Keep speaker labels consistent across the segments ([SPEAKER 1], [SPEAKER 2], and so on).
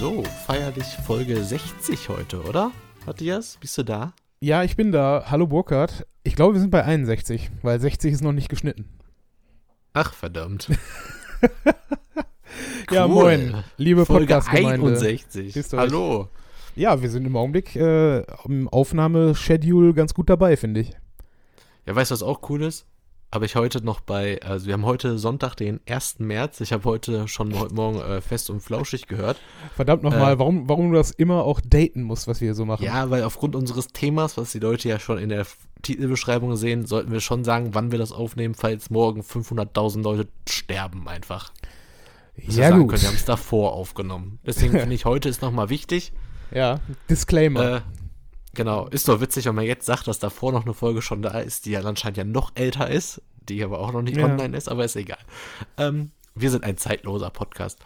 [SPEAKER 1] So, feierlich Folge 60 heute, oder? Matthias, bist du da?
[SPEAKER 2] Ja, ich bin da. Hallo Burkhard. Ich glaube, wir sind bei 61, weil 60 ist noch nicht geschnitten.
[SPEAKER 1] Ach, verdammt.
[SPEAKER 2] Ja, moin, liebe Podcast-Gemeinde.
[SPEAKER 1] 61.
[SPEAKER 2] Grüßt euch.
[SPEAKER 1] Hallo.
[SPEAKER 2] Ja, wir sind im Augenblick äh, im Aufnahmeschedule ganz gut dabei, finde ich.
[SPEAKER 1] Ja, weißt du, was auch cool ist? Habe ich heute noch bei, also wir haben heute Sonntag, den 1. März. Ich habe heute schon heute Morgen äh, fest und flauschig gehört.
[SPEAKER 2] Verdammt nochmal,
[SPEAKER 1] Äh.
[SPEAKER 2] warum, warum du das immer auch daten musst, was wir hier so machen.
[SPEAKER 1] Ja, weil aufgrund unseres Themas, was die Leute ja schon in der Titelbeschreibung sehen, sollten wir schon sagen, wann wir das aufnehmen, falls morgen 500.000 Leute sterben einfach. Wir
[SPEAKER 2] ja gut.
[SPEAKER 1] können, wir haben es davor aufgenommen. Deswegen finde ich, heute ist nochmal wichtig.
[SPEAKER 2] Ja, Disclaimer.
[SPEAKER 1] Äh, genau, ist doch witzig, wenn man jetzt sagt, dass davor noch eine Folge schon da ist, die ja anscheinend ja noch älter ist, die aber auch noch nicht
[SPEAKER 2] Ja.
[SPEAKER 1] online ist, aber ist egal. Ähm, wir sind ein zeitloser Podcast.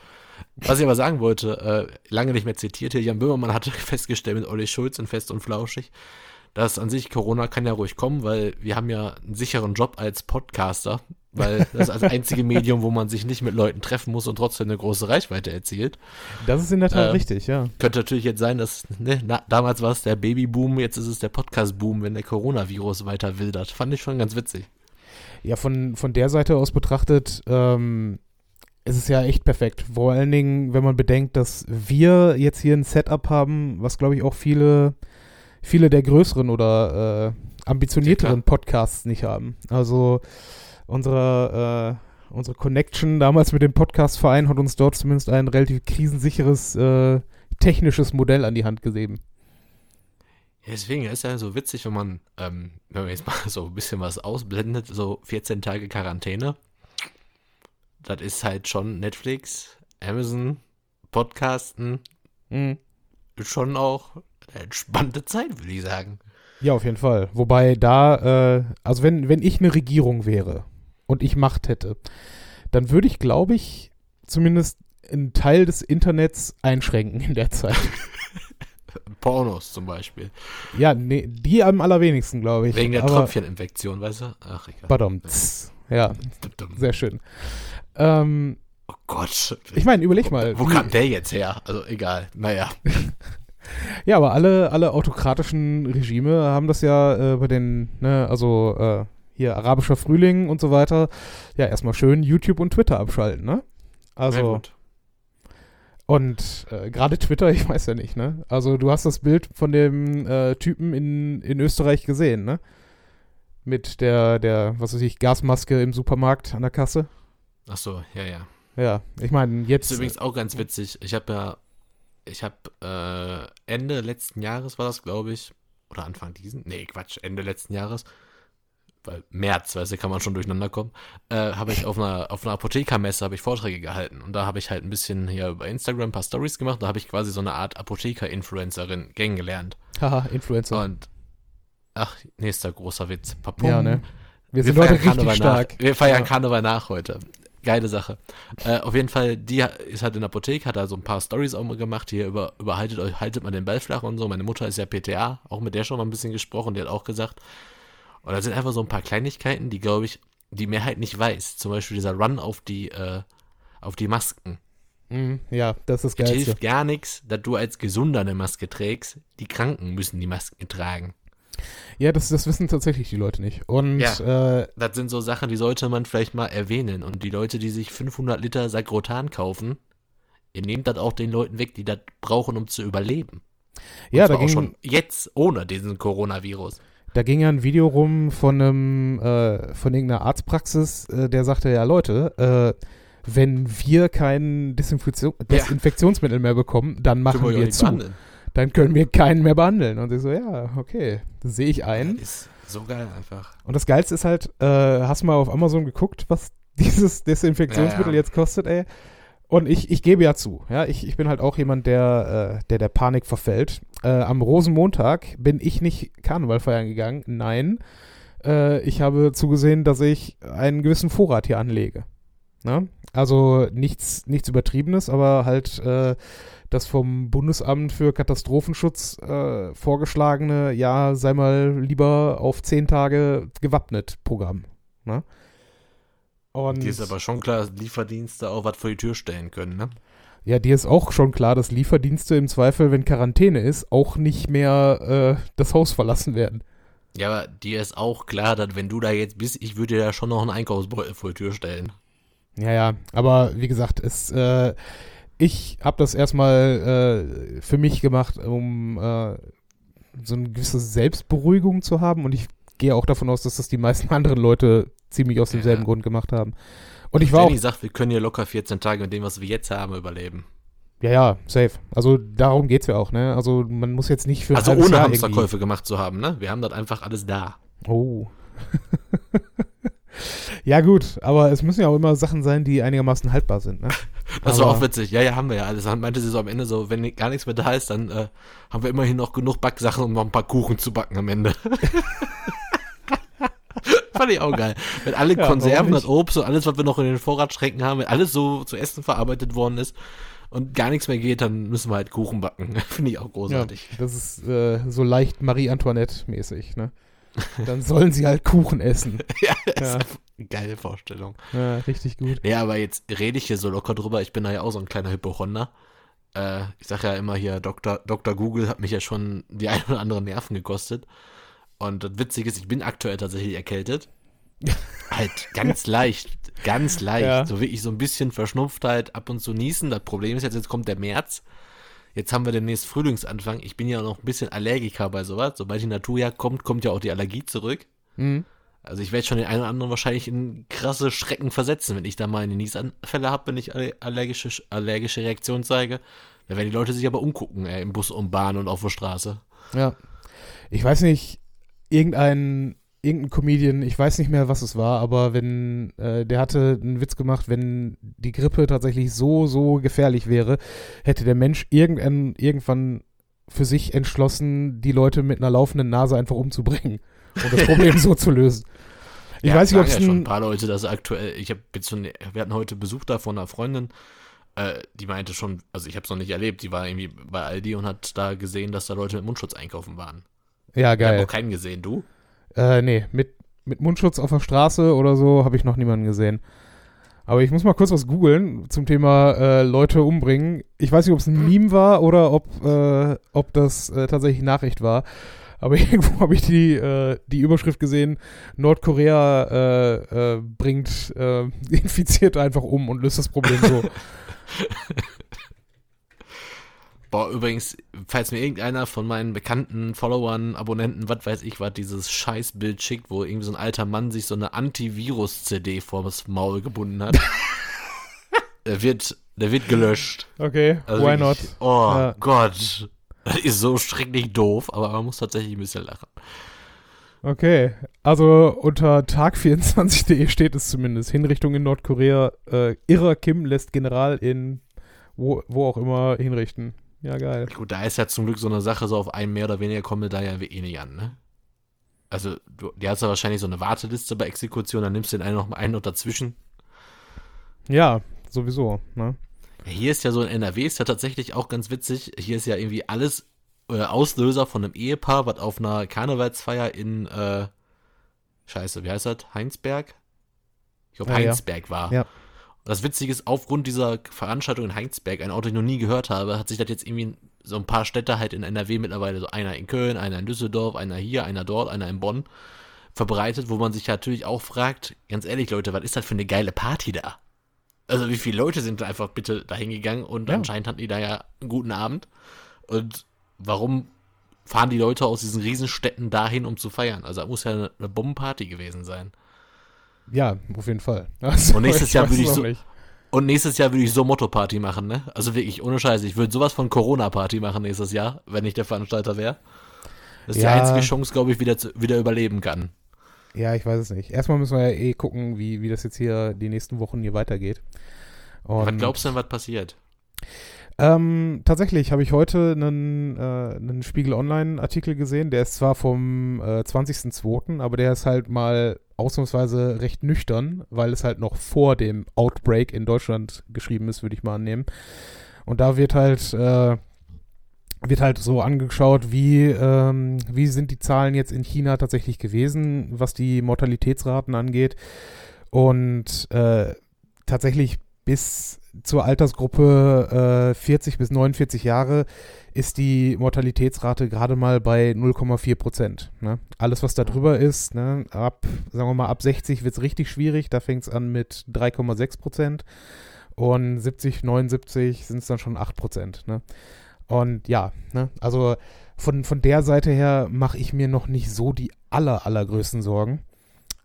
[SPEAKER 1] Was ich aber sagen wollte, äh, lange nicht mehr zitiert hier, Jan Böhmermann hatte festgestellt mit Olli Schulz in Fest und Flauschig, dass an sich Corona kann ja ruhig kommen, weil wir haben ja einen sicheren Job als Podcaster, weil das ist das einzige Medium, wo man sich nicht mit Leuten treffen muss und trotzdem eine große Reichweite erzielt.
[SPEAKER 2] das ist in der Tat
[SPEAKER 1] äh,
[SPEAKER 2] richtig, ja.
[SPEAKER 1] Könnte natürlich jetzt sein, dass, ne, na, damals war es der Babyboom, jetzt ist es der Podcast-Boom, wenn der Coronavirus weiter wildert. Fand ich schon ganz witzig.
[SPEAKER 2] Ja, von, von der Seite aus betrachtet, ähm, ist es ja echt perfekt. Vor allen Dingen, wenn man bedenkt, dass wir jetzt hier ein Setup haben, was glaube ich auch viele, viele der größeren oder äh, ambitionierteren Podcasts nicht haben. Also unsere, äh, unsere Connection damals mit dem Podcastverein hat uns dort zumindest ein relativ krisensicheres äh, technisches Modell an die Hand gegeben.
[SPEAKER 1] Deswegen ist ja so witzig, wenn man, ähm, wenn man jetzt mal so ein bisschen was ausblendet, so 14 Tage Quarantäne. Das ist halt schon Netflix, Amazon, Podcasten,
[SPEAKER 2] Mhm.
[SPEAKER 1] schon auch eine entspannte Zeit, würde ich sagen.
[SPEAKER 2] Ja, auf jeden Fall. Wobei da, äh, also wenn, wenn ich eine Regierung wäre und ich Macht hätte, dann würde ich, glaube ich, zumindest einen Teil des Internets einschränken in der Zeit.
[SPEAKER 1] Pornos zum Beispiel.
[SPEAKER 2] ja, nee, die am allerwenigsten, glaube ich.
[SPEAKER 1] Wegen der
[SPEAKER 2] Aber-
[SPEAKER 1] Tröpfcheninfektion, weißt du? Ach, egal.
[SPEAKER 2] Pardon. Ja, sehr schön. Ähm,
[SPEAKER 1] Oh Gott.
[SPEAKER 2] ich meine, überleg mal.
[SPEAKER 1] Wo
[SPEAKER 2] wie-
[SPEAKER 1] kam der jetzt her? Also egal. Naja.
[SPEAKER 2] Ja, aber alle, alle autokratischen Regime haben das ja äh, bei den, ne, also äh, hier arabischer Frühling und so weiter, ja, erstmal schön YouTube und Twitter abschalten, ne? Also, und äh, gerade Twitter, ich weiß ja nicht, ne? Also du hast das Bild von dem äh, Typen in, in Österreich gesehen, ne? Mit der, der, was weiß ich, Gasmaske im Supermarkt an der Kasse.
[SPEAKER 1] Ach so, ja, ja.
[SPEAKER 2] Ja, ich meine, jetzt.
[SPEAKER 1] ist übrigens auch ganz witzig. Ich habe ja, ich habe äh, Ende letzten Jahres war das, glaube ich, oder Anfang diesen, nee, Quatsch, Ende letzten Jahres, weil März, weißt du, kann man schon durcheinander kommen, äh, habe ich auf einer auf einer Apothekermesse habe ich Vorträge gehalten und da habe ich halt ein bisschen hier über Instagram ein paar Stories gemacht, da habe ich quasi so eine Art Apotheker-Influencerin kennengelernt
[SPEAKER 2] Haha, Influencer.
[SPEAKER 1] und ach, nächster großer Witz, Papum.
[SPEAKER 2] Ja, ne? Wir
[SPEAKER 1] Wir
[SPEAKER 2] sind heute
[SPEAKER 1] feiern
[SPEAKER 2] richtig
[SPEAKER 1] Karneval
[SPEAKER 2] stark.
[SPEAKER 1] nach. Wir feiern
[SPEAKER 2] Ja.
[SPEAKER 1] Karneval nach heute. Geile Sache. Äh, auf jeden Fall, die ist halt in der Apotheke, hat da so ein paar Stories auch mal gemacht, hier über, über haltet euch, haltet mal den Ball flach und so. Meine Mutter ist ja PTA, auch mit der schon mal ein bisschen gesprochen, die hat auch gesagt. Und da sind einfach so ein paar Kleinigkeiten, die, glaube ich, die Mehrheit nicht weiß. Zum Beispiel dieser Run auf die, äh, auf die Masken.
[SPEAKER 2] Mhm, ja, das ist
[SPEAKER 1] Es
[SPEAKER 2] geil.
[SPEAKER 1] hilft gar nichts, dass du als Gesunder eine Maske trägst. Die Kranken müssen die Masken tragen.
[SPEAKER 2] Ja, das, das wissen tatsächlich die Leute nicht. Und
[SPEAKER 1] Ja.
[SPEAKER 2] äh,
[SPEAKER 1] Das sind so Sachen, die sollte man vielleicht mal erwähnen. Und die Leute, die sich 500 Liter Sagrotan kaufen, ihr nehmt das auch den Leuten weg, die das brauchen, um zu überleben. Und
[SPEAKER 2] ja, da
[SPEAKER 1] auch
[SPEAKER 2] ging,
[SPEAKER 1] schon jetzt ohne diesen Coronavirus.
[SPEAKER 2] da ging ja ein Video rum von einem, äh, von irgendeiner Arztpraxis, äh, der sagte, ja Leute, äh, wenn wir kein Desinfektion, Desinfektionsmittel mehr bekommen, dann machen wir
[SPEAKER 1] nicht
[SPEAKER 2] zu.
[SPEAKER 1] behandeln.
[SPEAKER 2] Dann können wir keinen mehr behandeln. Und ich so, ja, okay, das sehe ich ein.
[SPEAKER 1] Das ist so geil einfach.
[SPEAKER 2] Und das Geilste ist halt, äh, hast du mal auf Amazon geguckt, was dieses Desinfektionsmittel
[SPEAKER 1] Ja, ja.
[SPEAKER 2] jetzt kostet, ey? Und ich, ich gebe ja zu, ja, ich, ich bin halt auch jemand, der, äh, der der Panik verfällt. Äh, am Rosenmontag bin ich nicht Karneval feiern gegangen, nein. Äh, ich habe zugesehen, dass ich einen gewissen Vorrat hier anlege. Ne? Also nichts, nichts Übertriebenes, aber halt äh, das vom Bundesamt für Katastrophenschutz äh, vorgeschlagene, ja, sei mal lieber auf zehn Tage gewappnet Programm. Ne? Und
[SPEAKER 1] Die ist aber schon klar, dass Lieferdienste auch was vor die Tür stellen können, ne?
[SPEAKER 2] Ja, dir ist auch schon klar, dass Lieferdienste im Zweifel, wenn Quarantäne ist, auch nicht mehr äh, das Haus verlassen werden.
[SPEAKER 1] Ja, aber dir ist auch klar, dass wenn du da jetzt bist, ich würde dir da schon noch einen Einkaufsbeutel vor die Tür stellen.
[SPEAKER 2] Ja, ja, aber wie gesagt, es, äh, ich habe das erstmal äh, für mich gemacht, um äh, so eine gewisse Selbstberuhigung zu haben und ich gehe auch davon aus, dass das die meisten anderen Leute ziemlich aus demselben
[SPEAKER 1] Ja.
[SPEAKER 2] Grund gemacht haben. Und ich war
[SPEAKER 1] Jenny
[SPEAKER 2] auch,
[SPEAKER 1] sagt, wir können hier locker 14 Tage mit dem, was wir jetzt haben, überleben.
[SPEAKER 2] ja, ja, safe. Also darum geht's ja auch, ne? Also man muss jetzt nicht für
[SPEAKER 1] Also ohne
[SPEAKER 2] Jahr
[SPEAKER 1] Hamsterkäufe gemacht zu haben, ne? Wir haben das einfach alles da.
[SPEAKER 2] Oh. ja gut, aber es müssen ja auch immer Sachen sein, die einigermaßen haltbar sind, ne?
[SPEAKER 1] Das war
[SPEAKER 2] Aber-
[SPEAKER 1] auch witzig. Ja, ja, haben wir ja alles. Dann meinte sie so am Ende so, wenn gar nichts mehr da ist, dann äh, haben wir immerhin noch genug Backsachen, um noch ein paar Kuchen zu backen am Ende. Fand ich auch geil. Wenn alle
[SPEAKER 2] Ja,
[SPEAKER 1] Konserven, das
[SPEAKER 2] nicht?
[SPEAKER 1] Obst und alles, was wir noch in den Vorratsschränken haben, wenn alles so zu essen verarbeitet worden ist und gar nichts mehr geht, dann müssen wir halt Kuchen backen. Finde ich auch
[SPEAKER 2] Ja,
[SPEAKER 1] großartig.
[SPEAKER 2] das ist äh, so leicht Marie-Antoinette-mäßig, ne? Dann sollen sie halt Kuchen essen.
[SPEAKER 1] Ja, das
[SPEAKER 2] Ja.
[SPEAKER 1] ist eine geile Vorstellung.
[SPEAKER 2] Ja, richtig gut.
[SPEAKER 1] Ja, aber jetzt rede ich hier so locker drüber. Ich bin da ja auch so ein kleiner Hypochonder. Äh, ich sage ja immer hier, Dr. Dr. Google hat mich ja schon die ein oder anderen Nerven gekostet. Und das Witzige ist, ich bin aktuell tatsächlich erkältet. halt ganz leicht, ganz leicht.
[SPEAKER 2] Ja.
[SPEAKER 1] So wirklich so ein bisschen Verschnupftheit, ab und zu niesen. Das Problem ist jetzt, jetzt kommt der März. Jetzt haben wir demnächst Frühlingsanfang. Ich bin ja noch ein bisschen Allergiker bei sowas. Sobald die Naturjahr kommt, kommt ja auch die Allergie zurück.
[SPEAKER 2] Mhm.
[SPEAKER 1] Also ich werde schon den einen oder anderen wahrscheinlich in krasse Schrecken versetzen, wenn ich da mal eine Niesanfälle habe, wenn ich alle- allergische, allergische Reaktion zeige. Da werden die Leute sich aber umgucken, ey, im Bus und Bahn und auf der Straße.
[SPEAKER 2] Ja. Ich weiß nicht, irgendein, irgendein Comedian, ich weiß nicht mehr, was es war, aber wenn, äh, der hatte einen Witz gemacht, wenn die Grippe tatsächlich so, so gefährlich wäre, hätte der Mensch irgendwann, irgendwann für sich entschlossen, die Leute mit einer laufenden Nase einfach umzubringen und das Problem so zu lösen. Ich
[SPEAKER 1] Ja,
[SPEAKER 2] weiß nicht, ob es
[SPEAKER 1] ja schon ein paar Leute, dass aktuell, ich habe jetzt schon, wir hatten heute Besuch da von einer Freundin, äh, die meinte schon, also ich habe es noch nicht erlebt, die war irgendwie bei Aldi und hat da gesehen, dass da Leute mit Mundschutz einkaufen waren.
[SPEAKER 2] ja
[SPEAKER 1] Ich habe
[SPEAKER 2] geil.
[SPEAKER 1] noch keinen gesehen, du?
[SPEAKER 2] Äh, nee, mit, mit Mundschutz auf der Straße oder so habe ich noch niemanden gesehen. Aber ich muss mal kurz was googeln zum Thema äh, Leute umbringen. Ich weiß nicht, ob es ein Meme war oder ob, äh, ob das äh, tatsächlich Nachricht war. Aber irgendwo habe ich die, äh, die Überschrift gesehen, Nordkorea äh, äh, bringt äh, Infizierte einfach um und löst das Problem so.
[SPEAKER 1] Boah, übrigens, falls mir irgendeiner von meinen bekannten Followern, Abonnenten, was weiß ich, was dieses Scheißbild schickt, wo irgendwie so ein alter Mann sich so eine Antivirus-CD vor das Maul gebunden hat, der wird, der wird gelöscht.
[SPEAKER 2] Okay,
[SPEAKER 1] Also
[SPEAKER 2] why not?
[SPEAKER 1] wirklich, Oh
[SPEAKER 2] Ja.
[SPEAKER 1] Gott. Das ist so schrecklich doof, aber man muss tatsächlich ein bisschen lachen.
[SPEAKER 2] Okay, also unter tag24.de steht es zumindest. Hinrichtung in Nordkorea. Äh, irrer Kim lässt General in wo, wo auch immer hinrichten. Ja, geil.
[SPEAKER 1] Gut, da ist ja zum Glück so eine Sache, so auf einen mehr oder weniger kommt da ja eh nicht an, ne? Also, du, die hast ja wahrscheinlich so eine Warteliste bei Exekution, dann nimmst du den einen noch, einen noch dazwischen.
[SPEAKER 2] Ja, sowieso. Ne?
[SPEAKER 1] Ja, hier ist ja so in NRW ist ja tatsächlich auch ganz witzig. Hier ist ja irgendwie alles äh, Auslöser von einem Ehepaar, was auf einer Karnevalsfeier in äh, Scheiße, wie heißt das? Heinsberg? Ich glaube,
[SPEAKER 2] Ah, ja.
[SPEAKER 1] Heinsberg war.
[SPEAKER 2] Ja.
[SPEAKER 1] Das Witzige ist, aufgrund dieser Veranstaltung in Heinsberg, ein Ort, den ich noch nie gehört habe, hat sich das jetzt irgendwie so ein paar Städte halt in NRW mittlerweile, so einer in Köln, einer in Düsseldorf, einer hier, einer dort, einer in Bonn, verbreitet, wo man sich natürlich auch fragt, ganz ehrlich, Leute, was ist das für eine geile Party da? Also wie viele Leute sind da einfach bitte dahin gegangen und
[SPEAKER 2] Ja.
[SPEAKER 1] anscheinend hatten die da ja einen guten Abend. Und warum fahren die Leute aus diesen Riesenstädten dahin, um zu feiern? Also da muss ja eine, eine Bombenparty gewesen sein.
[SPEAKER 2] Ja, auf jeden Fall. Also,
[SPEAKER 1] Und nächstes Jahr
[SPEAKER 2] weiß
[SPEAKER 1] würde ich so-
[SPEAKER 2] nicht.
[SPEAKER 1] Und nächstes Jahr würde ich so Motto-Party machen, ne? Also wirklich, ohne Scheiße. Ich würde sowas von Corona-Party machen nächstes Jahr, wenn ich der Veranstalter wäre. Das ist
[SPEAKER 2] Ja.
[SPEAKER 1] die einzige Chance, glaube ich, wieder, zu, wieder überleben kann.
[SPEAKER 2] Ja, ich weiß es nicht. Erstmal müssen wir ja eh gucken, wie, wie das jetzt hier die nächsten Wochen hier weitergeht. Und,
[SPEAKER 1] was glaubst du denn, was passiert?
[SPEAKER 2] Ähm, tatsächlich habe ich heute einen, äh, einen Spiegel Online-Artikel gesehen. Der ist zwar vom äh, 20.02., aber der ist halt mal ausnahmsweise recht nüchtern, weil es halt noch vor dem Outbreak in Deutschland geschrieben ist, würde ich mal annehmen. Und da wird halt, äh, wird halt so angeschaut, wie, ähm, wie sind die Zahlen jetzt in China tatsächlich gewesen, was die Mortalitätsraten angeht. Und äh, tatsächlich bis zur Altersgruppe äh, 40 bis 49 Jahre ist die Mortalitätsrate gerade mal bei 0,4 Prozent. Ne? Alles, was da drüber ist, ne, ab, sagen wir mal, ab 60 wird es richtig schwierig. Da fängt es an mit 3,6 Prozent. Und 70, 79 sind es dann schon 8 Prozent. Ne? Und ja, ne, also von, von der Seite her mache ich mir noch nicht so die aller, allergrößten Sorgen.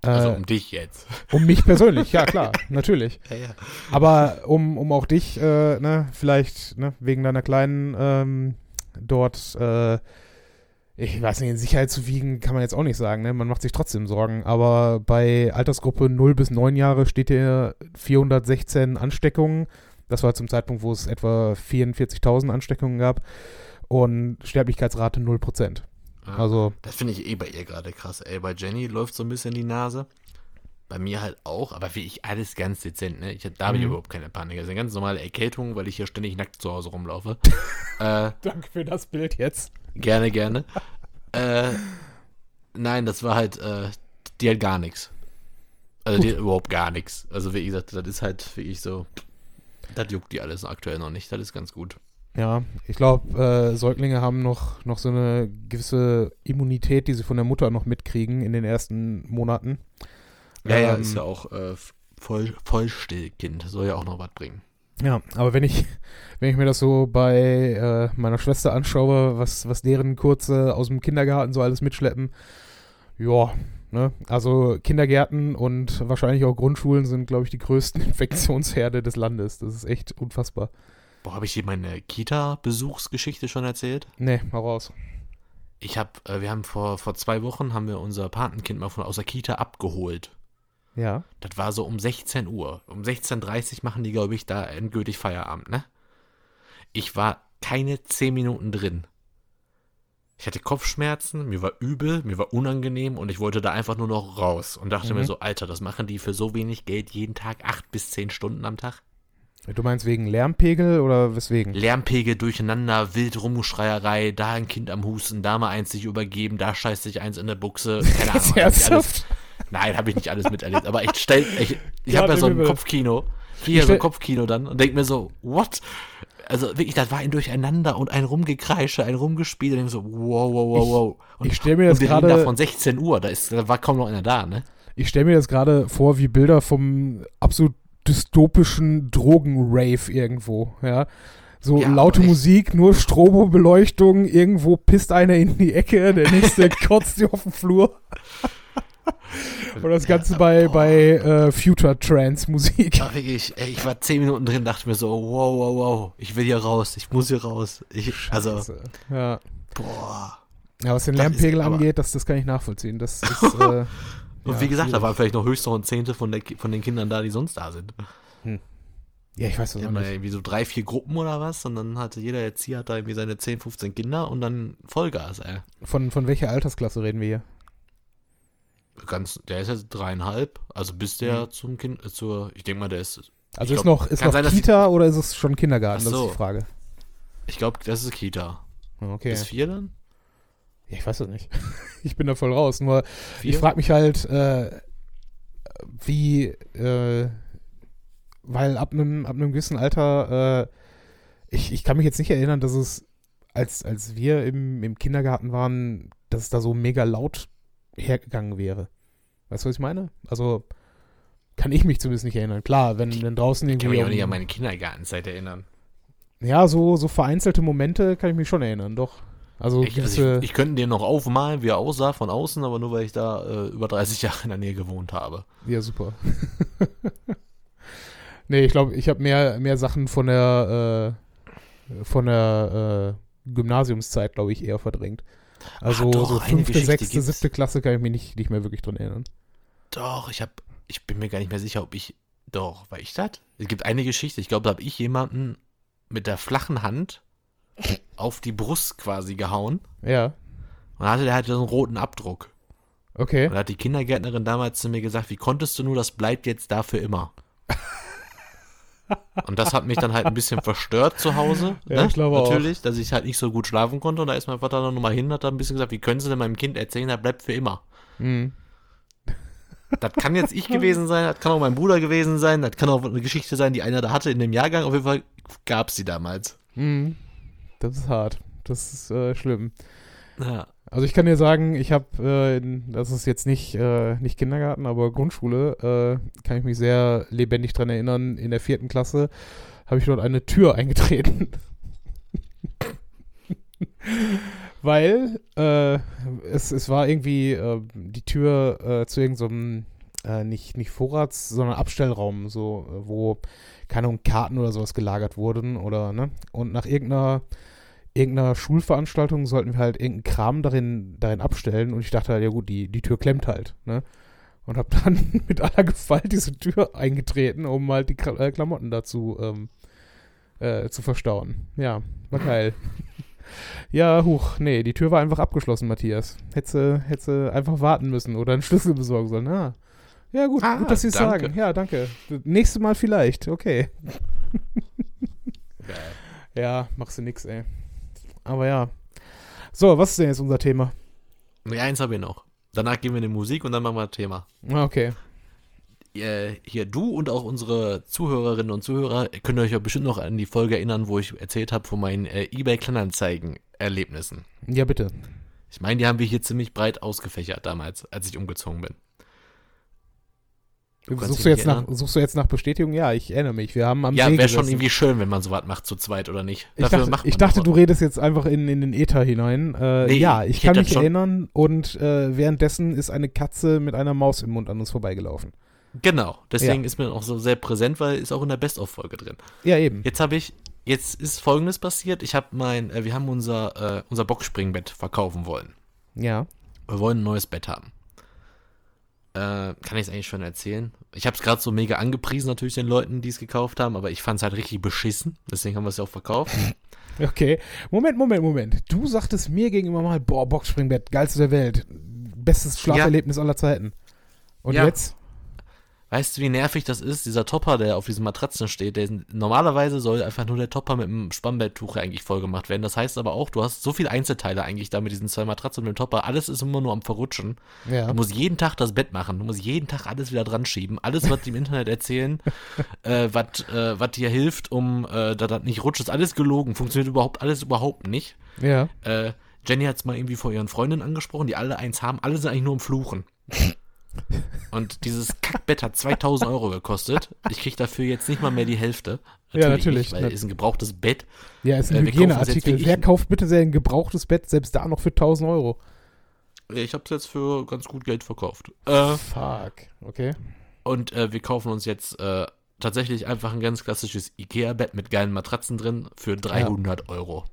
[SPEAKER 1] Also
[SPEAKER 2] Äh,
[SPEAKER 1] um dich jetzt.
[SPEAKER 2] um mich persönlich, ja klar, natürlich.
[SPEAKER 1] Ja, ja.
[SPEAKER 2] Aber um, um auch dich, äh, ne, vielleicht, ne, wegen deiner kleinen ähm, dort, äh, ich weiß nicht, in Sicherheit zu wiegen, kann man jetzt auch nicht sagen, ne? Man macht sich trotzdem Sorgen. Aber bei Altersgruppe 0 bis 9 Jahre steht hier 416 Ansteckungen. Das war zum Zeitpunkt, wo es etwa 44.000 Ansteckungen gab. Und Sterblichkeitsrate 0%.
[SPEAKER 1] Ja.
[SPEAKER 2] Also,
[SPEAKER 1] Das finde ich eh bei ihr gerade krass. Ey, bei Jenny läuft so ein bisschen die Nase. Bei mir halt auch, aber wie ich alles ganz dezent, ne? Ich, da habe ich
[SPEAKER 2] Mhm.
[SPEAKER 1] überhaupt keine Panik. Das ist eine ganz normale Erkältung, weil ich hier ständig nackt zu Hause rumlaufe. äh,
[SPEAKER 2] danke für das Bild jetzt.
[SPEAKER 1] gerne, gerne. äh, nein, das war halt, äh, die hat gar nichts. Also die hat überhaupt gar nichts. Also wie gesagt, das ist halt wie ich so, das juckt die alles aktuell noch nicht. Das ist ganz gut.
[SPEAKER 2] Ja, ich glaube, äh, Säuglinge haben noch, noch so eine gewisse Immunität, die sie von der Mutter noch mitkriegen in den ersten Monaten.
[SPEAKER 1] Ja, ja,
[SPEAKER 2] Ähm,
[SPEAKER 1] ist ja auch äh, voll, Vollstillkind. Soll ja auch noch was bringen.
[SPEAKER 2] Ja, aber wenn ich, wenn ich mir das so bei äh, meiner Schwester anschaue, was, was deren Kurze aus dem Kindergarten so alles mitschleppen, ja, ne, also Kindergärten und wahrscheinlich auch Grundschulen sind, glaube ich, die größten Infektionsherde des Landes. Das ist echt unfassbar.
[SPEAKER 1] Boah, habe ich dir meine Kita-Besuchsgeschichte schon erzählt?
[SPEAKER 2] Nee, hau raus.
[SPEAKER 1] Ich habe, äh, wir haben vor, vor zwei Wochen haben wir unser Patenkind mal von aus der Kita abgeholt.
[SPEAKER 2] Ja.
[SPEAKER 1] Das war so um 16 Uhr. Um 16.30 Uhr machen die, glaube ich, da endgültig Feierabend, ne? Ich war keine 10 Minuten drin. Ich hatte Kopfschmerzen, mir war übel, mir war unangenehm und ich wollte da einfach nur noch raus und dachte
[SPEAKER 2] Mhm.
[SPEAKER 1] mir so, Alter, das machen die für so wenig Geld jeden Tag acht bis zehn Stunden am Tag.
[SPEAKER 2] Du meinst wegen Lärmpegel oder weswegen?
[SPEAKER 1] Lärmpegel durcheinander, wild Rumschreierei, da ein Kind am Husten, da mal eins sich übergeben, da scheißt sich eins in der Buchse. Keine Ahnung. ich
[SPEAKER 2] Ernsthaft?
[SPEAKER 1] nein, habe ich nicht alles miterlebt. Aber ich stell, ich, ich
[SPEAKER 2] Ja,
[SPEAKER 1] habe ja so ein. Kopfkino. Hier
[SPEAKER 2] Ich
[SPEAKER 1] so ein Kopfkino dann und denk mir so, what? Also wirklich, das war ein Durcheinander und ein Rumgekreische, ein Rumgespiel. Und ich denk so, wow, wow, wow, wow. Und,
[SPEAKER 2] ich stell mir das gerade-
[SPEAKER 1] da von 16 Uhr, da, ist, da war kaum noch einer da, ne?
[SPEAKER 2] Ich stelle mir das gerade vor wie Bilder vom absolut dystopischen Drogen-Rave irgendwo, ja. So
[SPEAKER 1] Ja,
[SPEAKER 2] laute. Musik, nur Strobobeleuchtung, irgendwo pisst einer in die Ecke, der nächste kotzt auf dem Flur. Und das Ganze bei, bei äh, Future Trance Musik.
[SPEAKER 1] Ja, wirklich, ey, ich war 10 Minuten drin, dachte mir so, wow, wow, wow, ich will hier raus, ich muss hier raus. Ich, also,
[SPEAKER 2] Scheiße. Ja.
[SPEAKER 1] boah.
[SPEAKER 2] ja, was den
[SPEAKER 1] Das
[SPEAKER 2] Lärmpegel angeht, das, das kann ich nachvollziehen. Das ist, äh,
[SPEAKER 1] Und
[SPEAKER 2] Ja,
[SPEAKER 1] wie gesagt, da waren vielleicht noch höchst noch ein Zehntel von, der, von den Kindern da, die sonst da sind.
[SPEAKER 2] ja, ich weiß
[SPEAKER 1] da
[SPEAKER 2] nicht.
[SPEAKER 1] irgendwie so drei, vier Gruppen oder was und dann hatte jeder Erzieher hat da irgendwie seine 10, 15 Kinder und dann Vollgas, ey.
[SPEAKER 2] Von, von welcher Altersklasse reden wir hier?
[SPEAKER 1] Ganz, der ist jetzt dreieinhalb, also bis der zum Kind, äh, zur, ich denke mal, der ist,
[SPEAKER 2] Also ist
[SPEAKER 1] glaub,
[SPEAKER 2] noch, ist noch
[SPEAKER 1] sein,
[SPEAKER 2] Kita oder ist es schon Kindergarten?
[SPEAKER 1] Ach
[SPEAKER 2] Das ist
[SPEAKER 1] so.
[SPEAKER 2] die Frage.
[SPEAKER 1] ich glaube, das ist Kita.
[SPEAKER 2] Okay.
[SPEAKER 1] Bis vier dann?
[SPEAKER 2] Ja, ich weiß es nicht. Ich bin da voll raus. Nur
[SPEAKER 1] Vier?
[SPEAKER 2] ich frage mich halt, äh, wie, äh, weil ab einem ab einem gewissen Alter, äh, ich, ich kann mich jetzt nicht erinnern, dass es, als, als wir im, im Kindergarten waren, dass es da so mega laut hergegangen wäre. Weißt du, was ich meine? Also kann ich mich zumindest nicht erinnern. Klar, wenn, wenn draußen
[SPEAKER 1] ich kann
[SPEAKER 2] irgendwie.
[SPEAKER 1] mich auch nicht an meine Kindergartenzeit erinnern.
[SPEAKER 2] ja, so, so vereinzelte Momente kann ich mich schon erinnern, doch. Also,
[SPEAKER 1] Ich, also ich, ich könnte dir noch aufmalen, wie er aussah von außen, aber nur weil ich da äh, über 30 Jahre in der Nähe gewohnt habe.
[SPEAKER 2] Ja, super. nee, ich glaube, ich habe mehr, mehr Sachen von der, äh, von der äh, Gymnasiumszeit, glaube ich, eher verdrängt. Also
[SPEAKER 1] Ah, doch,
[SPEAKER 2] so fünfte, sechste, siebte Klasse kann ich mich nicht, nicht mehr wirklich dran erinnern.
[SPEAKER 1] Doch, ich hab, ich bin mir gar nicht mehr sicher, ob ich, doch, war ich das? Es gibt eine Geschichte, ich glaube, da habe ich jemanden mit der flachen Hand auf die Brust quasi gehauen
[SPEAKER 2] Ja,
[SPEAKER 1] und dann hatte der halt so einen roten Abdruck.
[SPEAKER 2] okay.
[SPEAKER 1] Und da hat die Kindergärtnerin damals zu mir gesagt, wie konntest du nur, das bleibt jetzt da für immer. Und das hat mich dann halt ein bisschen verstört zu Hause.
[SPEAKER 2] Ja,
[SPEAKER 1] ne?
[SPEAKER 2] ich glaube auch.
[SPEAKER 1] Natürlich, dass ich halt nicht so gut schlafen konnte. Und da ist mein Vater dann nochmal hin, hat da ein bisschen gesagt, wie können Sie denn meinem Kind erzählen, er bleibt für immer.
[SPEAKER 2] Mhm.
[SPEAKER 1] Das kann jetzt ich gewesen sein, das kann auch mein Bruder gewesen sein, das kann auch eine Geschichte sein, die einer da hatte in dem Jahrgang. Auf jeden Fall gab es die damals.
[SPEAKER 2] Mhm. Das ist hart. Das ist äh, schlimm.
[SPEAKER 1] Ja.
[SPEAKER 2] Also ich kann dir sagen, ich habe, äh, das ist jetzt nicht, äh, nicht Kindergarten, aber Grundschule, äh, kann ich mich sehr lebendig dran erinnern. In der vierten Klasse habe ich dort eine Tür eingetreten. Weil äh, es, es war irgendwie äh, die Tür zu irgendeinem, äh, nicht, nicht Vorrats-, sondern Abstellraum, so, wo, keine Ahnung, Karten oder sowas gelagert wurden oder, ne? Und nach irgendeiner, irgendeiner Schulveranstaltung sollten wir halt irgendeinen Kram darin, darin abstellen und ich dachte halt, ja gut, die, die Tür klemmt halt, ne? Und hab dann mit aller Gewalt diese Tür eingetreten, um halt die äh, Klamotten dazu ähm, äh, zu verstauen. Ja, war geil. Ja, huch, nee, die Tür war einfach abgeschlossen, Matthias. Hätte hätte einfach warten müssen oder einen Schlüssel besorgen sollen. Ah. Ja, gut,
[SPEAKER 1] Ah,
[SPEAKER 2] gut, dass Sie es sagen. Ja, danke. Nächstes Mal vielleicht, okay. Ja, machst du nix, ey. Aber ja. So, was ist denn jetzt unser Thema?
[SPEAKER 1] Nee, eins habe ich noch. Danach gehen wir in die Musik und dann machen wir ein Thema.
[SPEAKER 2] Ah, Okay.
[SPEAKER 1] Äh, hier, du und auch unsere Zuhörerinnen und Zuhörer könnt euch ja bestimmt noch an die Folge erinnern, wo ich erzählt habe von meinen äh, eBay-Kleinanzeigen-Erlebnissen.
[SPEAKER 2] Ja, bitte.
[SPEAKER 1] Ich meine, die haben wir hier ziemlich breit ausgefächert damals, als ich umgezogen bin. Du
[SPEAKER 2] Suchst du, jetzt nach, suchst du jetzt nach Bestätigung? Ja, ich erinnere mich. Wir haben am
[SPEAKER 1] Ja, wäre schon irgendwie schön, wenn man sowas macht zu zweit oder nicht.
[SPEAKER 2] Ich
[SPEAKER 1] Dafür
[SPEAKER 2] dachte, ich dachte du redest jetzt einfach in, in den Äther hinein. Äh,
[SPEAKER 1] Nee,
[SPEAKER 2] ja, ich
[SPEAKER 1] ich
[SPEAKER 2] kann mich erinnern und äh, währenddessen ist eine Katze mit einer Maus im Mund an uns vorbeigelaufen.
[SPEAKER 1] Genau, deswegen
[SPEAKER 2] Ja.
[SPEAKER 1] ist mir auch so sehr präsent, weil ist auch in der Best-of-Folge drin.
[SPEAKER 2] Ja, eben.
[SPEAKER 1] Jetzt habe ich, jetzt ist folgendes passiert. Ich habe mein, äh, wir haben unser, äh, unser Boxspringbett verkaufen wollen.
[SPEAKER 2] Ja.
[SPEAKER 1] Wir wollen ein neues Bett haben. Äh, kann ich es eigentlich schon erzählen? Ich habe es gerade so mega angepriesen, natürlich den Leuten, die es gekauft haben, aber ich fand es halt richtig beschissen. Deswegen haben wir es ja auch verkauft.
[SPEAKER 2] Okay. Moment, Moment, Moment. Du sagtest mir gegenüber mal, boah, Boxspringbett, geilste der Welt. Bestes Schlaferlebnis aller Zeiten. Und
[SPEAKER 1] Ja.
[SPEAKER 2] jetzt?
[SPEAKER 1] Weißt du, wie nervig das ist? Dieser Topper, der auf diesen Matratzen steht, der normalerweise soll einfach nur der Topper mit dem Spannbetttuch eigentlich vollgemacht werden. Das heißt aber auch, du hast so viele Einzelteile eigentlich da mit diesen zwei Matratzen und dem Topper. Alles ist immer nur am Verrutschen.
[SPEAKER 2] Ja.
[SPEAKER 1] Du musst jeden Tag das Bett machen. Du musst jeden Tag alles wieder dran schieben. Alles, was die im Internet erzählen, äh, was äh, was dir hilft, um äh, dass das nicht rutscht, ist alles gelogen. Funktioniert überhaupt alles überhaupt nicht.
[SPEAKER 2] Ja.
[SPEAKER 1] Äh, Jenny hat es mal irgendwie vor ihren Freundinnen angesprochen, die alle eins haben. Alle sind eigentlich nur am Fluchen. Und dieses Kackbett hat 2000 Euro gekostet. Ich krieg dafür jetzt nicht mal mehr die Hälfte.
[SPEAKER 2] Ja, natürlich.
[SPEAKER 1] Nicht, weil es ist ein gebrauchtes Bett.
[SPEAKER 2] Ja, ist ein
[SPEAKER 1] Äh,
[SPEAKER 2] Hygieneartikel. Wer kauft bitte sein gebrauchtes Bett, selbst da noch für 1000 Euro?
[SPEAKER 1] Ich habe es jetzt für ganz gut Geld verkauft. Äh,
[SPEAKER 2] Fuck. Okay.
[SPEAKER 1] und äh, wir kaufen uns jetzt äh, tatsächlich einfach ein ganz klassisches Ikea-Bett mit geilen Matratzen drin für 300 Euro.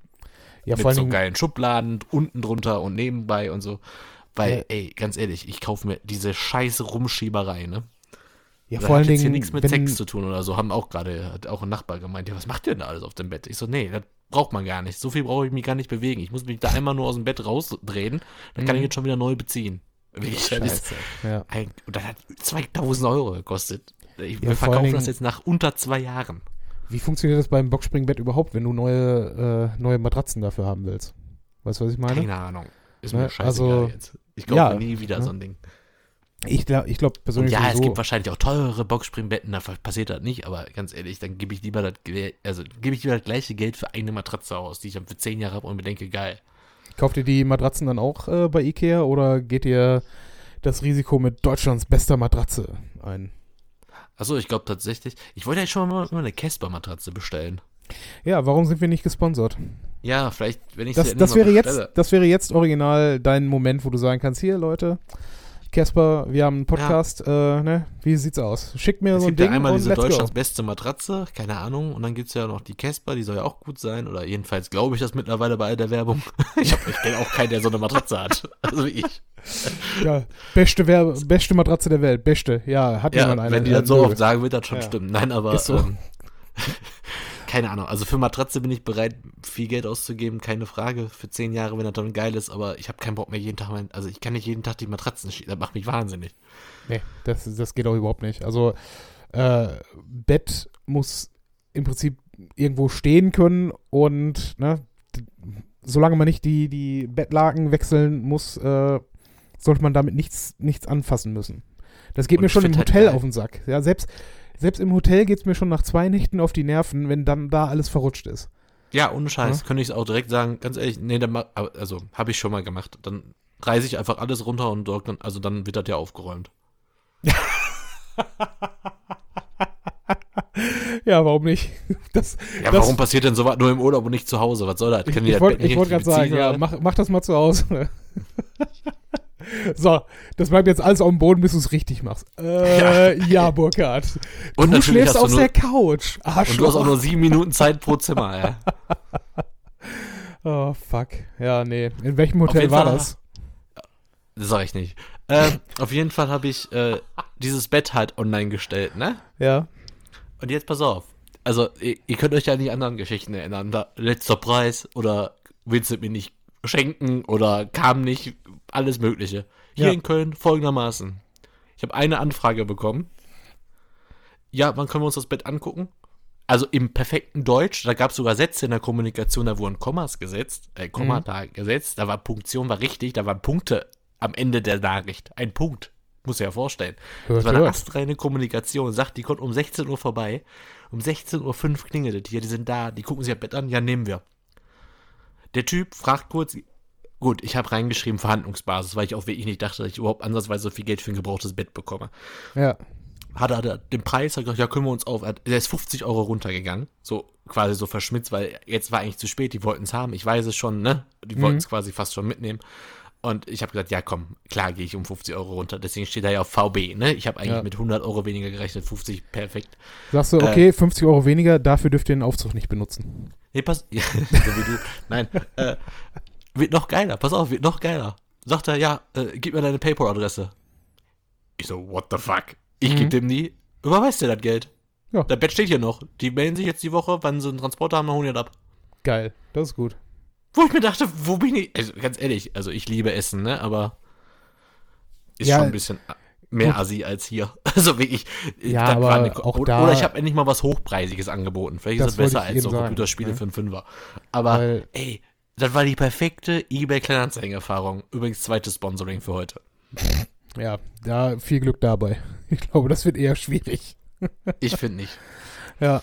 [SPEAKER 2] Ja,
[SPEAKER 1] mit
[SPEAKER 2] vor
[SPEAKER 1] so geilen Schubladen unten drunter und nebenbei und so. Weil,
[SPEAKER 2] Ja.
[SPEAKER 1] ey, ganz ehrlich, ich kaufe mir diese scheiße Rumschieberei, ne?
[SPEAKER 2] ja,
[SPEAKER 1] Das
[SPEAKER 2] vor allen
[SPEAKER 1] hat jetzt hier
[SPEAKER 2] Dingen,
[SPEAKER 1] nichts mit
[SPEAKER 2] wenn,
[SPEAKER 1] Sex zu tun oder so. Haben auch gerade, hat auch ein Nachbar gemeint, ja, was macht ihr denn da alles auf dem Bett? Ich so, nee, das braucht man gar nicht. So viel brauche ich mich gar nicht bewegen. Ich muss mich da einmal nur aus dem Bett rausdrehen, dann kann
[SPEAKER 2] Mhm.
[SPEAKER 1] ich jetzt schon wieder neu beziehen. Das ist,
[SPEAKER 2] Scheiße. Ja.
[SPEAKER 1] ein, und das hat 2000 Euro gekostet. Ich,
[SPEAKER 2] Ja,
[SPEAKER 1] wir verkaufen das
[SPEAKER 2] Dingen-
[SPEAKER 1] jetzt nach unter zwei Jahren.
[SPEAKER 2] Wie funktioniert das beim Boxspringbett überhaupt, wenn du neue, äh, neue Matratzen dafür haben willst? Weißt du, was ich meine?
[SPEAKER 1] Keine Ahnung. Ist
[SPEAKER 2] Ne,
[SPEAKER 1] mir scheißegal
[SPEAKER 2] also,
[SPEAKER 1] jetzt. Ich kaufe
[SPEAKER 2] ja,
[SPEAKER 1] nie wieder
[SPEAKER 2] ne?
[SPEAKER 1] so ein Ding.
[SPEAKER 2] Ich glaube ich glaub
[SPEAKER 1] Und
[SPEAKER 2] persönlich
[SPEAKER 1] ja, es
[SPEAKER 2] sowieso-
[SPEAKER 1] gibt wahrscheinlich auch teurere Boxspringbetten, da passiert das nicht, aber ganz ehrlich, dann gebe ich lieber das, also gebe ich lieber das gleiche Geld für eine Matratze aus, die ich dann für zehn Jahre habe und mir denke, geil.
[SPEAKER 2] Kauft ihr die Matratzen dann auch äh, bei Ikea oder geht ihr das Risiko mit Deutschlands bester Matratze ein?
[SPEAKER 1] Achso, ich glaube tatsächlich, ich wollte ja schon mal, mal eine Casper-Matratze bestellen.
[SPEAKER 2] Ja, warum sind wir nicht gesponsert?
[SPEAKER 1] Ja, vielleicht, wenn ich
[SPEAKER 2] Das, das, wäre
[SPEAKER 1] mal
[SPEAKER 2] jetzt,
[SPEAKER 1] bestelle.
[SPEAKER 2] das wäre jetzt original dein Moment, wo du sagen kannst, hier Leute, Casper, wir haben einen Podcast, äh, ne? Wie sieht's aus? Schickt mir
[SPEAKER 1] Es
[SPEAKER 2] so ein
[SPEAKER 1] gibt
[SPEAKER 2] Ding
[SPEAKER 1] ja einmal
[SPEAKER 2] und
[SPEAKER 1] diese Deutschlands
[SPEAKER 2] go.
[SPEAKER 1] beste Matratze, keine Ahnung, und dann gibt es ja noch die Casper, die soll ja auch gut sein, oder jedenfalls glaube ich das mittlerweile bei all der Werbung. Ich, ich kenne auch keinen, der so eine Matratze hat. Also wie ich.
[SPEAKER 2] Ja, beste, Werbe, beste Matratze der Welt, beste. Ja, hat
[SPEAKER 1] Ja,
[SPEAKER 2] jemand eine.
[SPEAKER 1] wenn die
[SPEAKER 2] äh,
[SPEAKER 1] das so oft sagen, wird das schon
[SPEAKER 2] Ja.
[SPEAKER 1] stimmen. Nein, aber
[SPEAKER 2] Ist so.
[SPEAKER 1] ähm, keine Ahnung. Also für Matratze bin ich bereit, viel Geld auszugeben, keine Frage. Für zehn Jahre, wenn das dann geil ist, aber ich habe keinen Bock mehr jeden Tag, mein, also ich kann nicht jeden Tag die Matratzen schieben. Das macht mich wahnsinnig.
[SPEAKER 2] Nee, das, das geht auch überhaupt nicht. Also, äh, Bett muss im Prinzip irgendwo stehen können und, ne, solange man nicht die, die Bettlaken wechseln muss, äh, sollte man damit nichts, nichts anfassen müssen. Das geht
[SPEAKER 1] Und
[SPEAKER 2] mir schon im
[SPEAKER 1] halt
[SPEAKER 2] Hotel
[SPEAKER 1] geil.
[SPEAKER 2] auf den Sack. Ja, selbst, selbst im Hotel geht es mir schon nach zwei Nächten auf die Nerven, wenn dann da alles verrutscht ist.
[SPEAKER 1] Ja, ohne Scheiß, könnte ich es auch direkt sagen, ganz ehrlich, nee, dann, also habe ich schon mal gemacht. Dann reiße ich einfach alles runter und dann, also dann wird das ja aufgeräumt.
[SPEAKER 2] Ja, warum nicht? Das,
[SPEAKER 1] Ja,
[SPEAKER 2] das,
[SPEAKER 1] warum passiert denn sowas nur im Urlaub und nicht zu Hause? Was soll das?
[SPEAKER 2] Ich,
[SPEAKER 1] Können
[SPEAKER 2] ich
[SPEAKER 1] das
[SPEAKER 2] wollte gerade sagen, ja, mach, mach das mal zu Hause. so, das bleibt jetzt alles auf dem Boden, bis du es richtig machst. Äh, ja, Burkhard.
[SPEAKER 1] Und
[SPEAKER 2] du schläfst
[SPEAKER 1] du
[SPEAKER 2] auf
[SPEAKER 1] nur-
[SPEAKER 2] der Couch.
[SPEAKER 1] Und du hast
[SPEAKER 2] Arschloch.
[SPEAKER 1] auch nur sieben Minuten Zeit pro Zimmer, ja.
[SPEAKER 2] Oh, fuck. Ja, nee. In welchem Hotel war
[SPEAKER 1] Fall-
[SPEAKER 2] das?
[SPEAKER 1] Das sag ich nicht. Ähm, auf jeden Fall habe ich äh, dieses Bett halt online gestellt, ne?
[SPEAKER 2] Ja.
[SPEAKER 1] Und jetzt pass auf. Also, ihr, ihr könnt euch ja an die anderen Geschichten erinnern. Da, letzter Preis oder willst du mir nicht schenken oder kam nicht, alles Mögliche. Hier
[SPEAKER 2] Ja.
[SPEAKER 1] in Köln folgendermaßen. Ich habe eine Anfrage bekommen. Ja, wann können wir uns das Bett angucken? Also im perfekten Deutsch, da gab es sogar Sätze in der Kommunikation, da wurden Kommas gesetzt, äh, Kommata gesetzt, da war Punktion, war richtig, da waren Punkte am Ende der Nachricht. Ein Punkt. Muss ja vorstellen.
[SPEAKER 2] Hört,
[SPEAKER 1] Das war eine
[SPEAKER 2] hört.
[SPEAKER 1] astreine Kommunikation. Sagt, die kommt um 16 Uhr vorbei. Um 16.05 Uhr klingelte die. Ja, die sind da. Die gucken sich das Bett an. Ja, nehmen wir. Der Typ fragt kurz. Gut, ich habe reingeschrieben Verhandlungsbasis, weil ich auch wirklich nicht dachte, dass ich überhaupt ansatzweise so viel Geld für ein gebrauchtes Bett bekomme.
[SPEAKER 2] Ja.
[SPEAKER 1] Hat er den Preis, hat gesagt, ja, können wir uns auf. Er ist 50 Euro runtergegangen. So quasi so verschmitzt, weil jetzt war eigentlich zu spät. Die wollten es haben. Ich weiß es schon, ne? Die wollten es quasi fast schon mitnehmen. Und ich habe gesagt, ja komm, klar gehe ich um 50 Euro runter. Deswegen steht da ja auf VB, ne? Ich habe eigentlich
[SPEAKER 2] Ja.
[SPEAKER 1] mit 100 Euro weniger gerechnet, 50 perfekt.
[SPEAKER 2] Sagst du,
[SPEAKER 1] Äh.
[SPEAKER 2] okay, 50 Euro weniger, dafür dürft ihr den Aufzug nicht benutzen.
[SPEAKER 1] Nee, pass, ja, so wie du. Nein, äh, wird noch geiler, pass auf, wird noch geiler. Sagt er, ja, äh, gib mir deine PayPal-Adresse. Ich so, what the fuck? Ich
[SPEAKER 2] Mhm.
[SPEAKER 1] geb dem die, überweist dir das Geld.
[SPEAKER 2] Ja.
[SPEAKER 1] Das Bett steht hier noch. Die melden sich jetzt die Woche, wann sie einen Transporter haben, dann holen die das ab.
[SPEAKER 2] Geil, das ist gut.
[SPEAKER 1] Wo ich mir dachte, wo bin ich? Also ganz ehrlich, also ich liebe Essen, ne? Aber ist
[SPEAKER 2] Ja,
[SPEAKER 1] schon ein bisschen mehr
[SPEAKER 2] gut.
[SPEAKER 1] Assi als hier. Also wirklich.
[SPEAKER 2] Ja,
[SPEAKER 1] das
[SPEAKER 2] aber
[SPEAKER 1] eine,
[SPEAKER 2] auch
[SPEAKER 1] oder,
[SPEAKER 2] da-
[SPEAKER 1] oder ich habe endlich mal was Hochpreisiges angeboten. Vielleicht
[SPEAKER 2] Das
[SPEAKER 1] ist es besser als so
[SPEAKER 2] sagen,
[SPEAKER 1] Computerspiele
[SPEAKER 2] ne?
[SPEAKER 1] für einen Fünfer. Aber
[SPEAKER 2] Weil-
[SPEAKER 1] ey, das war die perfekte eBay Kleinanzeigen-Erfahrung. Übrigens zweites Sponsoring für heute.
[SPEAKER 2] Ja, da viel Glück dabei. Ich glaube, das wird eher schwierig.
[SPEAKER 1] Ich finde nicht.
[SPEAKER 2] Ja.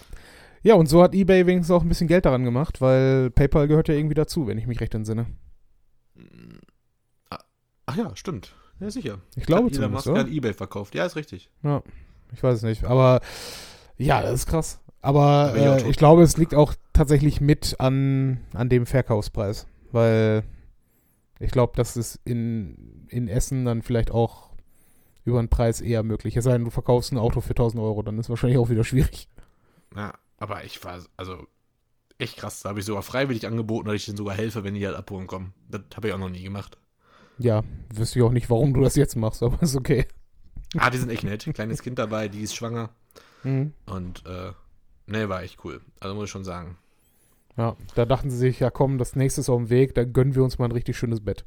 [SPEAKER 2] Ja, und so hat eBay wenigstens auch ein bisschen Geld daran gemacht, weil PayPal gehört ja irgendwie dazu, wenn ich mich recht entsinne.
[SPEAKER 1] Ach ja, stimmt. Ja, sicher.
[SPEAKER 2] Ich glaube
[SPEAKER 1] Hat Elon
[SPEAKER 2] zumindest,
[SPEAKER 1] Musk
[SPEAKER 2] oder?
[SPEAKER 1] an eBay verkauft. Ja, ist richtig.
[SPEAKER 2] Ja, ich weiß es nicht. Aber ja, das ist krass. Aber äh, ich glaube, es liegt auch tatsächlich mit an, an dem Verkaufspreis. Weil ich glaube, das ist in, in Essen dann vielleicht auch über den Preis eher möglich. Es sei denn, du verkaufst ein Auto für 1000 Euro, dann ist wahrscheinlich auch wieder schwierig.
[SPEAKER 1] Ja, aber ich war, also, echt krass. Da habe ich sogar freiwillig angeboten, dass ich denen sogar helfe, wenn die halt abholen kommen. Das habe ich auch noch nie gemacht.
[SPEAKER 2] Ja, wüsste ich auch nicht, warum du das jetzt machst, aber ist okay.
[SPEAKER 1] Ah, die sind echt nett. Kleines Kind dabei, die ist schwanger.
[SPEAKER 2] Mhm.
[SPEAKER 1] Und, äh, ne, war echt cool. Also muss ich schon sagen.
[SPEAKER 2] Ja, da dachten sie sich, ja komm, das nächste ist auf dem Weg, da gönnen wir uns mal ein richtig schönes Bett.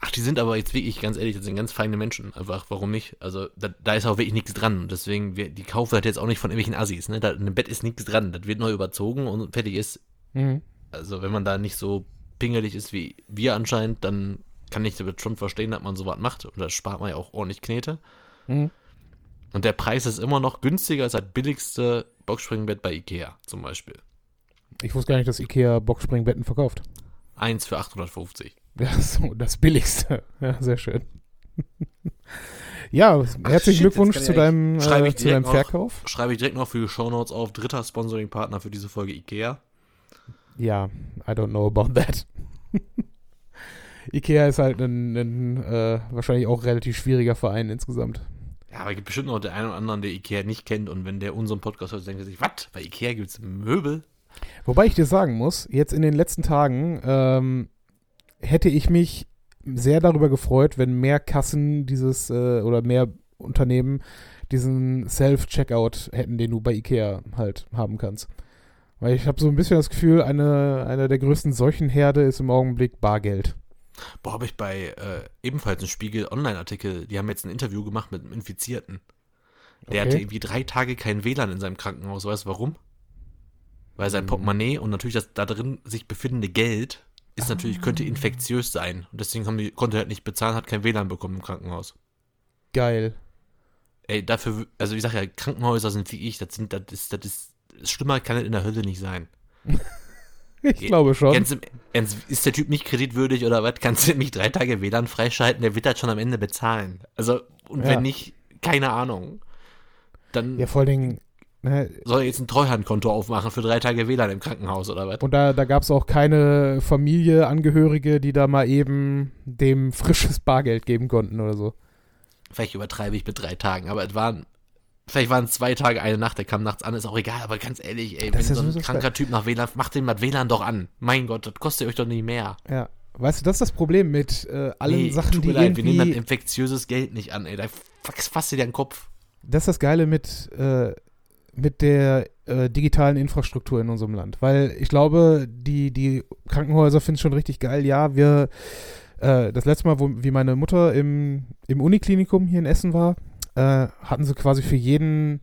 [SPEAKER 1] Ach, die sind aber jetzt wirklich, ganz ehrlich, das sind ganz feine Menschen. Einfach, warum nicht? Also, da, da ist auch wirklich nichts dran. Und deswegen, wir, die kaufen das jetzt auch nicht von irgendwelchen Assis, ne? Da, in dem Bett ist nichts dran. Das wird neu überzogen und fertig ist.
[SPEAKER 2] Mhm.
[SPEAKER 1] Also, wenn man da nicht so pingelig ist wie wir anscheinend, dann kann ich schon verstehen, dass man sowas macht. Und da spart man ja auch ordentlich Knete.
[SPEAKER 2] Mhm.
[SPEAKER 1] Und der Preis ist immer noch günstiger als das billigste Boxspringbett bei Ikea zum Beispiel.
[SPEAKER 2] Ich wusste gar nicht, dass Ikea Boxspringbetten verkauft.
[SPEAKER 1] Eins für 850.
[SPEAKER 2] Ja, so, das Billigste. Ja, sehr schön. ja, herzlichen
[SPEAKER 1] shit,
[SPEAKER 2] Glückwunsch zu deinem, äh, zu deinem
[SPEAKER 1] noch.
[SPEAKER 2] Verkauf.
[SPEAKER 1] Schreibe ich direkt noch für die Shownotes auf. Dritter Sponsoring-Partner für diese Folge Ikea.
[SPEAKER 2] Ja, I don't know about that. Ikea ist halt ein, ein äh, wahrscheinlich auch relativ schwieriger Verein insgesamt.
[SPEAKER 1] Ja, aber es gibt bestimmt noch den einen oder anderen, der Ikea nicht kennt. Und wenn der unseren Podcast hört, denkt er sich, was? Bei Ikea gibt es Möbel?
[SPEAKER 2] Wobei ich dir sagen muss, jetzt in den letzten Tagen ähm, hätte ich mich sehr darüber gefreut, wenn mehr Kassen dieses äh, oder mehr Unternehmen diesen Self-Checkout hätten, den du bei Ikea halt haben kannst. Weil ich habe so ein bisschen das Gefühl, eine, eine der größten Seuchenherde ist im Augenblick Bargeld.
[SPEAKER 1] Boah, habe ich bei äh, ebenfalls einen Spiegel-Online-Artikel, die haben jetzt ein Interview gemacht mit einem Infizierten. Der
[SPEAKER 2] Okay.
[SPEAKER 1] hatte irgendwie drei Tage kein WLAN in seinem Krankenhaus. Weißt du warum? Weil sein
[SPEAKER 2] Hm.
[SPEAKER 1] Portemonnaie und natürlich das da drin sich befindende Geld ist natürlich, könnte infektiös sein. Und deswegen haben die, konnte er halt nicht bezahlen, hat kein WLAN bekommen im Krankenhaus.
[SPEAKER 2] geil.
[SPEAKER 1] Ey, dafür, also ich sag ja, Krankenhäuser sind wie ich, das sind, das ist, das ist, schlimmer kann es in der Hölle nicht sein.
[SPEAKER 2] Ich glaube schon.
[SPEAKER 1] Ganz im Ernst, ist der Typ nicht kreditwürdig oder was? Kannst du nicht drei Tage WLAN freischalten? Der wird das schon am Ende bezahlen. Also, und
[SPEAKER 2] Ja.
[SPEAKER 1] wenn nicht, keine Ahnung. Dann
[SPEAKER 2] Ja, vor allen Dingen, ne,
[SPEAKER 1] soll er jetzt ein Treuhandkonto aufmachen für drei Tage WLAN im Krankenhaus oder was?
[SPEAKER 2] und da, da gab es auch keine Familie, Angehörige, die da mal eben dem frisches Bargeld geben konnten oder so.
[SPEAKER 1] Vielleicht übertreibe ich mit drei Tagen, aber es waren, vielleicht waren es zwei Tage, eine Nacht, der kam nachts an, ist auch egal, aber ganz ehrlich, ey,
[SPEAKER 2] Das
[SPEAKER 1] wenn so ein
[SPEAKER 2] sowieso
[SPEAKER 1] kranker Typ nach WLAN, macht den mal WLAN doch an. Mein Gott, das kostet euch doch nicht mehr.
[SPEAKER 2] Ja. Weißt du, das ist das Problem mit äh, allen
[SPEAKER 1] Nee,
[SPEAKER 2] Sachen,
[SPEAKER 1] tut
[SPEAKER 2] die
[SPEAKER 1] mir leid, wir nehmen dann infektiöses Geld nicht an, ey. Da fass- fasst dir den Kopf.
[SPEAKER 2] das ist das Geile mit, äh, mit der äh, digitalen Infrastruktur in unserem Land. Weil ich glaube, die, die Krankenhäuser finden es schon richtig geil. Ja, wir, äh, das letzte Mal, wo, wie meine Mutter im, im Uniklinikum hier in Essen war, äh, hatten sie quasi für jeden,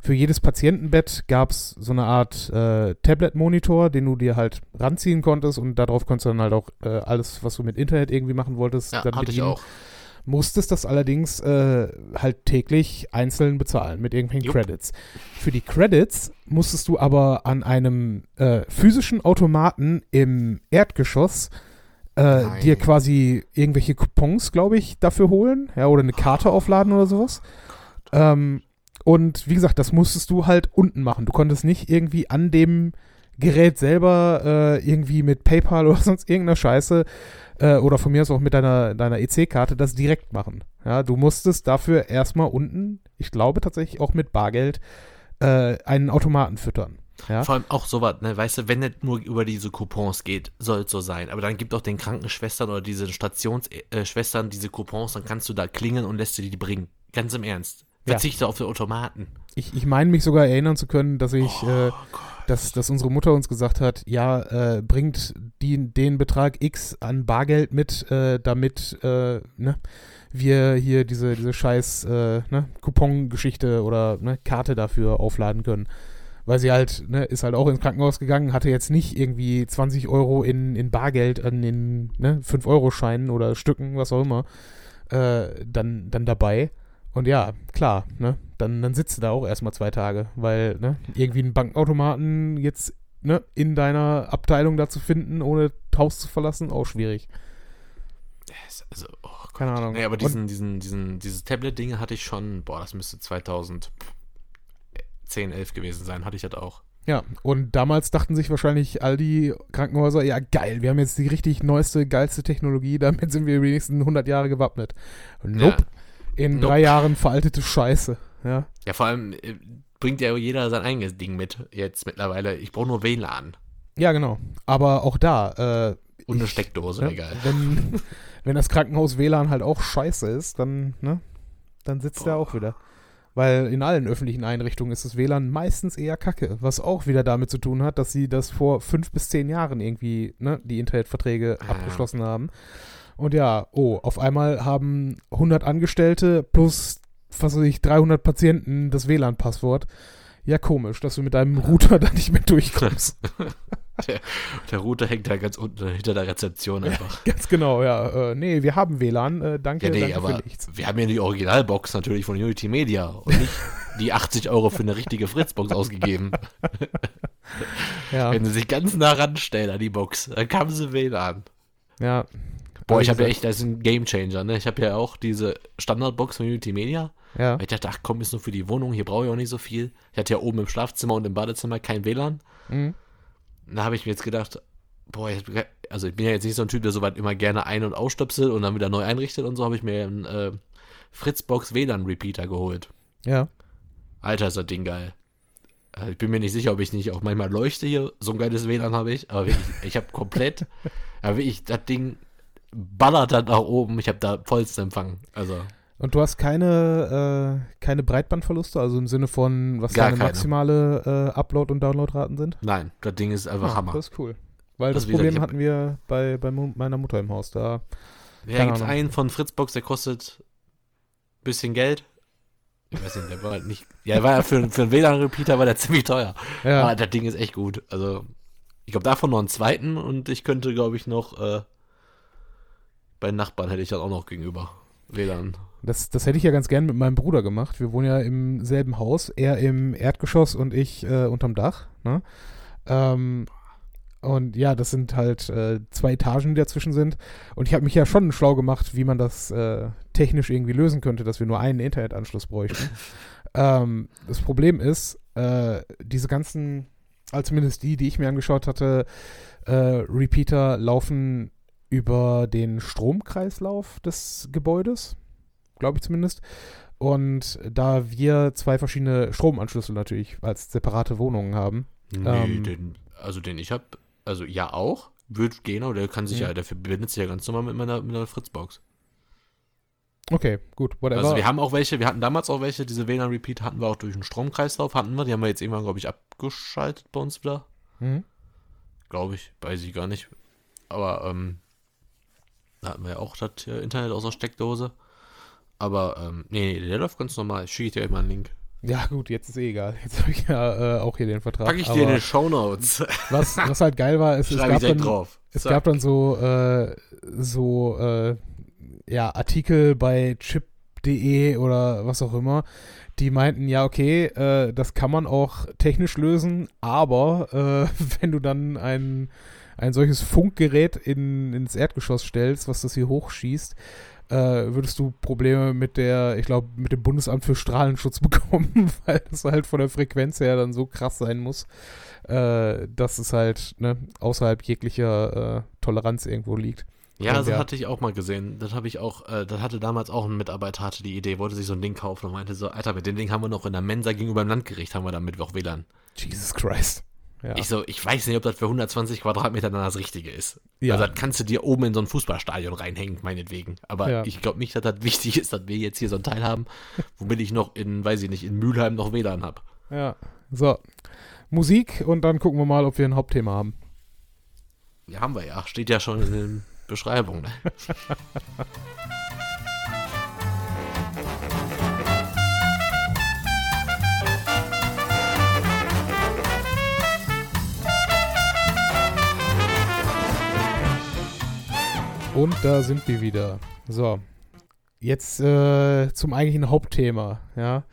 [SPEAKER 2] für jedes Patientenbett gab es so eine Art äh, Tablet-Monitor, den du dir halt ranziehen konntest und darauf konntest du dann halt auch äh, alles, was du mit Internet irgendwie machen wolltest,
[SPEAKER 1] Ja,
[SPEAKER 2] dann
[SPEAKER 1] hatte ich
[SPEAKER 2] bedienen
[SPEAKER 1] auch.
[SPEAKER 2] Musstest das allerdings äh, halt täglich einzeln bezahlen mit irgendwelchen
[SPEAKER 1] Jupp.
[SPEAKER 2] Credits. Für die Credits musstest du aber an einem äh, physischen Automaten im Erdgeschoss äh, dir quasi irgendwelche Coupons, glaube ich, dafür holen, ja, oder eine Karte aufladen oder sowas. Ähm, und wie gesagt, das musstest du halt unten machen. Du konntest nicht irgendwie an dem Gerät selber äh, irgendwie mit PayPal oder sonst irgendeiner Scheiße äh, oder von mir aus auch mit deiner, deiner EC-Karte das direkt machen. Ja, du musstest dafür erstmal unten, ich glaube tatsächlich auch mit Bargeld, äh, einen Automaten füttern. Ja,
[SPEAKER 1] Vor allem auch sowas, ne, weißt du, wenn es nur über diese Coupons geht, soll es so sein. Aber dann gibt auch den Krankenschwestern oder diese Stationsschwestern diese Coupons, dann kannst du da klingeln und lässt dir die bringen. Ganz im Ernst.
[SPEAKER 2] Ja.
[SPEAKER 1] Verzichte auf den Automaten.
[SPEAKER 2] ich, ich meine mich sogar erinnern zu können, dass ich, äh,
[SPEAKER 1] Oh Gott.
[SPEAKER 2] Dass, dass unsere Mutter uns gesagt hat, ja, äh, bringt die, den Betrag X an Bargeld mit, äh, damit äh, ne, wir hier diese, diese scheiß äh, ne, Coupon-Geschichte oder ne, Karte dafür aufladen können. Weil sie halt, ne, ist halt auch ins Krankenhaus gegangen, hatte jetzt nicht irgendwie 20 Euro in, in Bargeld an den ne, 5-Euro-Scheinen oder Stücken, was auch immer, äh, dann, dann dabei. Und ja, klar, ne, dann, dann sitzt du da auch erstmal zwei Tage, weil, ne, irgendwie einen Bankautomaten jetzt, ne, in deiner Abteilung da zu finden, ohne Haus zu verlassen, auch schwierig.
[SPEAKER 1] Also, oh.
[SPEAKER 2] Keine Ahnung.
[SPEAKER 1] Nee, aber
[SPEAKER 2] Und-
[SPEAKER 1] diesen, diesen, diesen, dieses Tablet-Ding hatte ich schon, boah, das müsste 2010, 11 gewesen sein, hatte ich das auch.
[SPEAKER 2] Ja, und damals dachten sich wahrscheinlich all die Krankenhäuser, ja geil, wir haben jetzt die richtig neueste, geilste Technologie, damit sind wir die nächsten 100 Jahre gewappnet. Nope, in
[SPEAKER 1] Nope.
[SPEAKER 2] drei Jahren veraltete Scheiße. Ja,
[SPEAKER 1] Ja, vor allem äh, bringt ja jeder sein eigenes Ding mit jetzt mittlerweile. Ich brauche nur WLAN
[SPEAKER 2] ja genau. Aber auch da, äh,
[SPEAKER 1] und eine
[SPEAKER 2] Ich-
[SPEAKER 1] Steckdose,
[SPEAKER 2] ne,
[SPEAKER 1] egal.
[SPEAKER 2] wenn, wenn das Krankenhaus WLAN halt auch scheiße ist, dann, ne, dann sitzt er auch wieder. Weil in allen öffentlichen Einrichtungen ist das WLAN meistens eher kacke, was auch wieder damit zu tun hat, dass sie das vor fünf bis zehn Jahren irgendwie, ne, die Internetverträge
[SPEAKER 1] Ja.
[SPEAKER 2] abgeschlossen haben. Und ja, oh, auf einmal haben 100 Angestellte plus, was weiß ich, 300 Patienten das WLAN-Passwort. Ja, komisch, dass du mit deinem Router da nicht mehr durchkommst.
[SPEAKER 1] Der Router hängt da ganz unten hinter der Rezeption einfach.
[SPEAKER 2] Ganz genau, ja. Äh, nee, wir haben WLAN, äh, danke,
[SPEAKER 1] Ja, nee,
[SPEAKER 2] danke
[SPEAKER 1] aber
[SPEAKER 2] für nichts.
[SPEAKER 1] wir haben ja die Originalbox natürlich von Unity Media und nicht die 80 Euro für eine richtige Fritzbox ausgegeben.
[SPEAKER 2] Ja,
[SPEAKER 1] Wenn sie sich ganz nah ranstellen an die Box, dann kam sie WLAN.
[SPEAKER 2] ja.
[SPEAKER 1] Boah, ich habe
[SPEAKER 2] wie
[SPEAKER 1] ja echt, das ist ein Gamechanger, ne? Ich habe ja auch diese Standardbox von Unity Media.
[SPEAKER 2] Ja,
[SPEAKER 1] Weil ich dachte, ach komm, ist nur für die Wohnung, hier brauche ich auch nicht so viel. Ich hatte ja oben im Schlafzimmer und im Badezimmer kein WLAN.
[SPEAKER 2] mhm.
[SPEAKER 1] Da habe ich mir jetzt gedacht, boah, ich, also ich bin ja jetzt nicht so ein Typ, der soweit immer gerne ein- und ausstöpselt und dann wieder neu einrichtet und so, habe ich mir einen äh, Fritzbox WLAN-Repeater geholt.
[SPEAKER 2] ja.
[SPEAKER 1] Alter, ist das Ding geil. Also ich bin mir nicht sicher, ob ich nicht auch manchmal leuchte hier. So ein geiles WLAN habe ich. Aber wirklich, ich habe komplett, ja wirklich, das Ding ballert dann nach oben. Ich habe da vollsten Empfang. Also,
[SPEAKER 2] Und du hast keine, äh, keine Breitbandverluste, also im Sinne von, was
[SPEAKER 1] Gar
[SPEAKER 2] deine
[SPEAKER 1] keine.
[SPEAKER 2] maximale äh, Upload- und Downloadraten sind?
[SPEAKER 1] nein, das Ding ist einfach
[SPEAKER 2] Ah,
[SPEAKER 1] Hammer.
[SPEAKER 2] Das ist cool. Weil
[SPEAKER 1] Also
[SPEAKER 2] das
[SPEAKER 1] wie gesagt,
[SPEAKER 2] Problem hatten wir bei, bei meiner Mutter im Haus. Da,
[SPEAKER 1] Ja, gibt einen von Fritzbox, der kostet ein bisschen Geld. Ich weiß nicht, der war halt nicht. Ja, der war ja für, für einen WLAN-Repeater war der ziemlich teuer.
[SPEAKER 2] ja,
[SPEAKER 1] Aber das Ding ist echt gut. Also, ich glaube, davon noch einen zweiten und ich könnte, glaube ich, noch äh, bei Nachbarn hätte ich das auch noch gegenüber. WLAN.
[SPEAKER 2] Das, das hätte ich ja ganz gern mit meinem Bruder gemacht. Wir wohnen ja im selben Haus, er im Erdgeschoss und ich äh, unterm Dach. Ne? Ähm, und ja, das sind halt äh, zwei Etagen, die dazwischen sind. Und ich habe mich ja schon schlau gemacht, wie man das äh, technisch irgendwie lösen könnte, dass wir nur einen Internetanschluss bräuchten. ähm, das Problem ist, äh, diese ganzen, also zumindest die, die ich mir angeschaut hatte, äh, Repeater laufen über den Stromkreislauf des Gebäudes, glaube ich zumindest. Und da wir zwei verschiedene Stromanschlüsse natürlich als separate Wohnungen haben.
[SPEAKER 1] Nee,
[SPEAKER 2] Ähm.
[SPEAKER 1] den, also den ich habe, also ja auch, wird gehen, aber der kann sich
[SPEAKER 2] Mhm.
[SPEAKER 1] ja, der verbindet sich ja ganz normal mit meiner, mit meiner Fritzbox.
[SPEAKER 2] Okay, gut, whatever.
[SPEAKER 1] Also wir haben auch welche, wir hatten damals auch welche, diese WLAN-Repeat hatten wir auch durch den Stromkreislauf, hatten wir, die haben wir jetzt irgendwann, glaube ich, abgeschaltet bei uns wieder.
[SPEAKER 2] Mhm.
[SPEAKER 1] Glaube ich, weiß ich gar nicht. Aber ähm, da hatten wir ja auch das äh, Internet aus der Steckdose. Aber ähm, nee, nee, der läuft ganz normal. Ich schicke dir gleich mal einen Link.
[SPEAKER 2] Ja, gut, jetzt ist eh egal. Jetzt habe ich ja äh, auch hier den Vertrag.
[SPEAKER 1] Pack ich dir in die Shownotes.
[SPEAKER 2] was, was halt geil war, ist, es
[SPEAKER 1] ich
[SPEAKER 2] gab dann,
[SPEAKER 1] drauf.
[SPEAKER 2] es
[SPEAKER 1] Zack.
[SPEAKER 2] gab dann so, äh, so äh, ja, Artikel bei chip.de oder was auch immer, die meinten, ja, okay, äh, das kann man auch technisch lösen, aber äh, wenn du dann ein, ein solches Funkgerät in, ins Erdgeschoss stellst, was das hier hochschießt, äh, würdest du Probleme mit der, ich glaube, mit dem Bundesamt für Strahlenschutz bekommen, weil das halt von der Frequenz her dann so krass sein muss, äh, dass es halt ne, außerhalb jeglicher äh, Toleranz irgendwo liegt.
[SPEAKER 1] Ja, das
[SPEAKER 2] ja.
[SPEAKER 1] hatte ich auch mal gesehen. Das habe ich auch, äh, das hatte damals auch ein Mitarbeiter, hatte die Idee, wollte sich so ein Ding kaufen und meinte so, Alter, mit dem Ding haben wir noch in der Mensa gegenüber dem Landgericht, haben wir damit auch WLAN.
[SPEAKER 2] Jesus Christ. Ja.
[SPEAKER 1] Ich so, ich weiß nicht, ob das für 120 Quadratmeter dann das Richtige ist.
[SPEAKER 2] Ja.
[SPEAKER 1] Also das kannst du dir oben in so ein Fußballstadion reinhängen, meinetwegen. Aber
[SPEAKER 2] Ja.
[SPEAKER 1] ich glaube nicht, dass das wichtig ist, dass wir jetzt hier so ein Teil haben, womit ich noch in, weiß ich nicht, in Mülheim noch WLAN habe.
[SPEAKER 2] ja. So. Musik und dann gucken wir mal, ob wir ein Hauptthema haben.
[SPEAKER 1] Ja, haben wir ja. Steht ja schon in den Beschreibungen. Ne?
[SPEAKER 2] Und da sind wir wieder. So. Jetzt äh, zum eigentlichen Hauptthema, ja.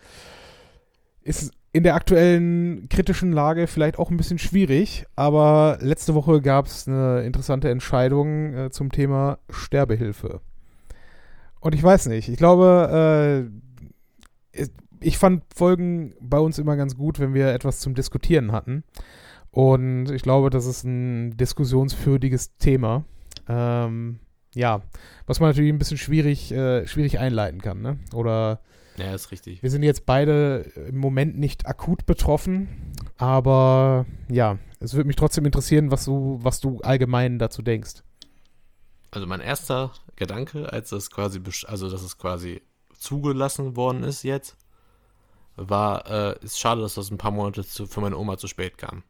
[SPEAKER 2] Ist in der aktuellen kritischen Lage vielleicht auch ein bisschen schwierig, aber letzte Woche gab es eine interessante Entscheidung äh, zum Thema Sterbehilfe. Und ich weiß nicht, ich glaube, äh, ich fand Folgen bei uns immer ganz gut, wenn wir etwas zum Diskutieren hatten. Und ich glaube, das ist ein diskussionswürdiges Thema. Ähm, ja, was man natürlich ein bisschen schwierig, äh, schwierig einleiten kann, ne? Oder
[SPEAKER 1] Ja, ist richtig.
[SPEAKER 2] wir sind jetzt beide im Moment nicht akut betroffen, aber ja, es würde mich trotzdem interessieren, was du, was du allgemein dazu denkst.
[SPEAKER 1] Also mein erster Gedanke, als das quasi, also dass es quasi zugelassen worden ist jetzt, war, äh, ist schade, dass das ein paar Monate zu, für meine Oma zu spät kam.